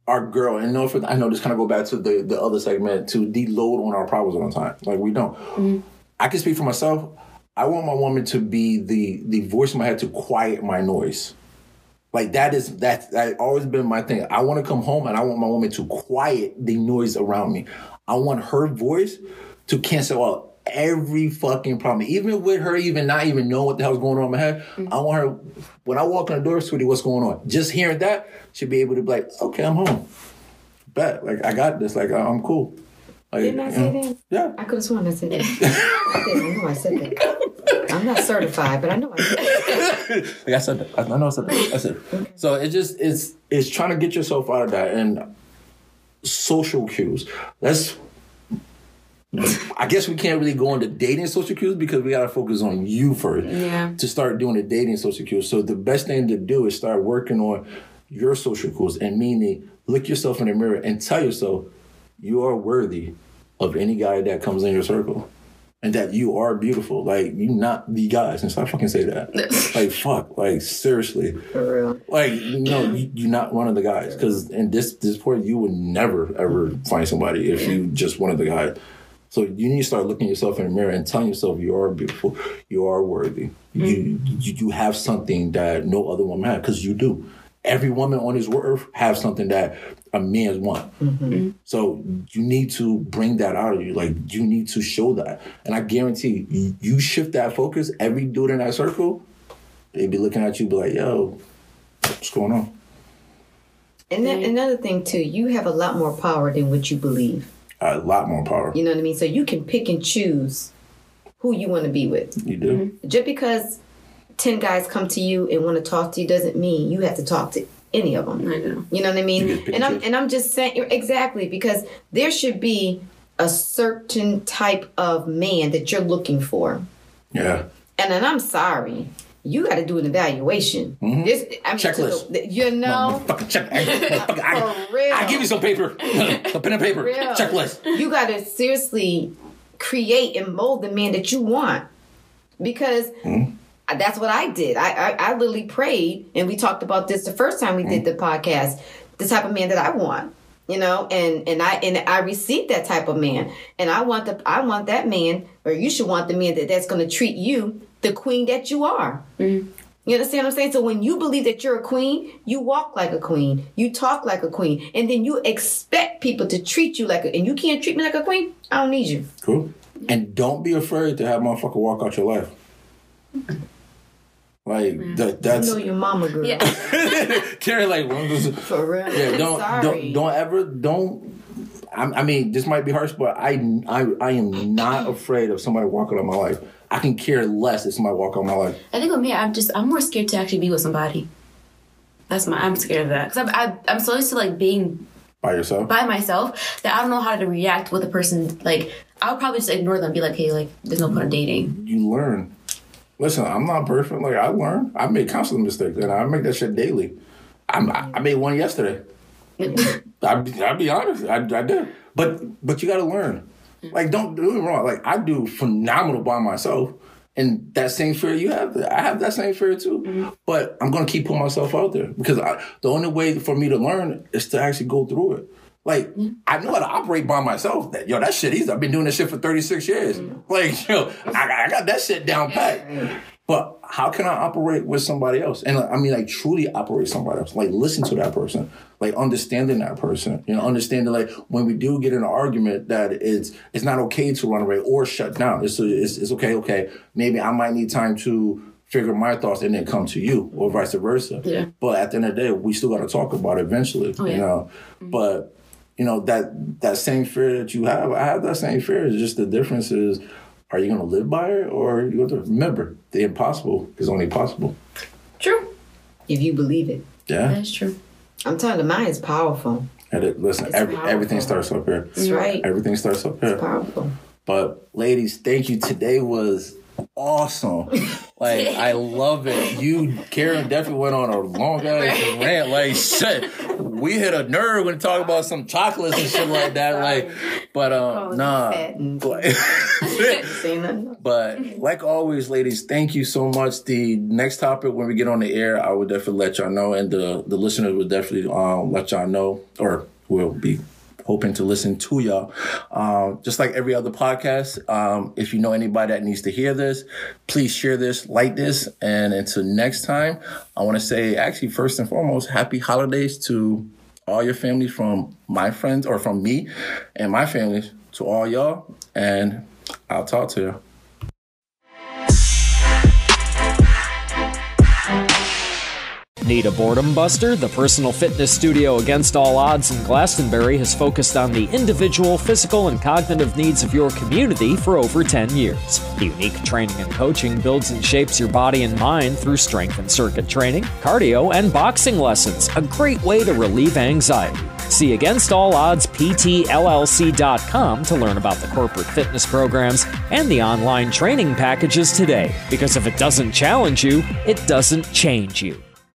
our girl, and know I know this kind of go back to the, the other segment to deload on our problems all the time. Like we don't. Mm-hmm. I can speak for myself. I want my woman to be the the voice in my head to quiet my noise. Like that is that that always been my thing. I want to come home and I want my woman to quiet the noise around me. I want her voice to cancel out every fucking problem. Even with her even not even knowing what the hell's going on in my head, mm-hmm. I want her when I walk in the door, sweetie, what's going on? Just hearing that, she'll be able to be like, okay, I'm home. Bet. Like I got this. Like I'm cool. Like, Didn't I say that? Yeah. I could have sworn I said that. I did. I know I said that. I'm not certified, but I know I said that. like I said that. I know I said that. I said okay. So it just it's it's trying to get yourself out of that and social cues. Let's I guess we can't really go into dating social cues because we gotta focus on you first. Yeah. To start doing the dating social cues. So the best thing to do is start working on your social cues and meaning look yourself in the mirror and tell yourself you are worthy of any guy that comes in your circle. And that you are beautiful. Like you not the guys. And stop fucking say that. like fuck. Like seriously. For real. Like you know, you, you're not one of the guys. Cause in this this point you would never ever find somebody if you just one of the guys. So you need to start looking yourself in the mirror and telling yourself you are beautiful, you are worthy, mm-hmm. you, you you have something that no other woman has because you do. Every woman on this earth have something that a man's want. Mm-hmm. So you need to bring that out of you. Like you need to show that. And I guarantee you, you shift that focus, every dude in that circle, they'd be looking at you, be like, yo, what's going on? And then another thing too, you have a lot more power than what you believe. A lot more power. You know what I mean? So you can pick and choose who you want to be with. You do. Mm-hmm. Just because 10 guys come to you and want to talk to you doesn't mean you have to talk to any of them. I know. You know what I mean? And I'm and I'm just saying exactly because there should be a certain type of man that you're looking for. Yeah. And then I'm sorry. You got to do an evaluation. Mm-hmm. This, I mean, Checklist. The, you know, fucking check. I, real. I give you some paper, a pen and paper. Checklist. You got to seriously create and mold the man that you want, because mm-hmm that's what I did. I, I, I literally prayed, and we talked about this the first time we did the podcast. The type of man that I want, you know, and and I and I received that type of man, and I want the I want that man, or you should want the man that that's going to treat you the queen that you are. Mm-hmm. You understand what I'm saying? So when you believe that you're a queen, you walk like a queen, you talk like a queen, and then you expect people to treat you like a, and you can't treat me like a queen. I don't need you. Cool. And don't be afraid to have motherfucker walk out your life. Like that. That's you know your mama girl. Yeah. Carrie, like for real. Yeah. Don't don't don't ever don't. I, I mean, this might be harsh, but I, I I am not afraid of somebody walking on my life. I can care less if somebody walk on my life. I think with me, I'm just I'm more scared to actually be with somebody. That's my I'm scared of that because I'm I, I'm so used to like being by yourself by myself that I don't know how to react with a person. Like I'll probably just ignore them, be like, hey, like there's no point in dating. You learn. Listen, I'm not perfect. Like I learn. I make constant mistakes, and I make that shit daily. I'm, I made one yesterday. I, will be honest, I, I did. But but you got to learn. Like don't do me wrong. Like I do phenomenal by myself, and that same fear you have, I have that same fear too. Mm-hmm. But I'm gonna keep putting myself out there because I, the only way for me to learn is to actually go through it. Like mm-hmm. I know how to operate by myself. That yo, that shit easy. I've been doing this shit for 36 years. Mm-hmm. Like yo, I, I, got that shit down pat. But how can I operate with somebody else? And I mean, like truly operate somebody else. Like listen to that person. Like understanding that person. You know, understanding like when we do get in an argument that it's it's not okay to run away or shut down. It's it's, it's okay. Okay, maybe I might need time to figure my thoughts and then come to you or vice versa. Yeah. But at the end of the day, we still got to talk about it eventually. Oh, yeah. You know, mm-hmm. but you know that that same fear that you have, I have that same fear. It's just the difference is, are you going to live by it, or are you going to remember the impossible is only possible. True. If you believe it. Yeah, that's true. I'm telling you, the mind is powerful. And it, listen, every, everything starts up here. That's right. Everything starts up here. It's powerful. But ladies, thank you. Today was awesome. Like I love it. You, Karen, definitely went on a long ass rant. Like shit, we hit a nerve when talk about some chocolates and shit like that. Like, but um, nah. but like always, ladies, thank you so much. The next topic when we get on the air, I would definitely let y'all know, and the the listeners would definitely um let y'all know, or will be hoping to listen to y'all. Um, just like every other podcast, um, if you know anybody that needs to hear this, please share this, like this. And until next time, I want to say actually, first and foremost, happy holidays to all your families from my friends or from me and my families to all y'all. And I'll talk to you. Need a boredom buster? The personal fitness studio Against All Odds in Glastonbury has focused on the individual, physical, and cognitive needs of your community for over 10 years. Unique training and coaching builds and shapes your body and mind through strength and circuit training, cardio, and boxing lessons, a great way to relieve anxiety. See Against All Odds AgainstAllOddsPTLLC.com to learn about the corporate fitness programs and the online training packages today. Because if it doesn't challenge you, it doesn't change you.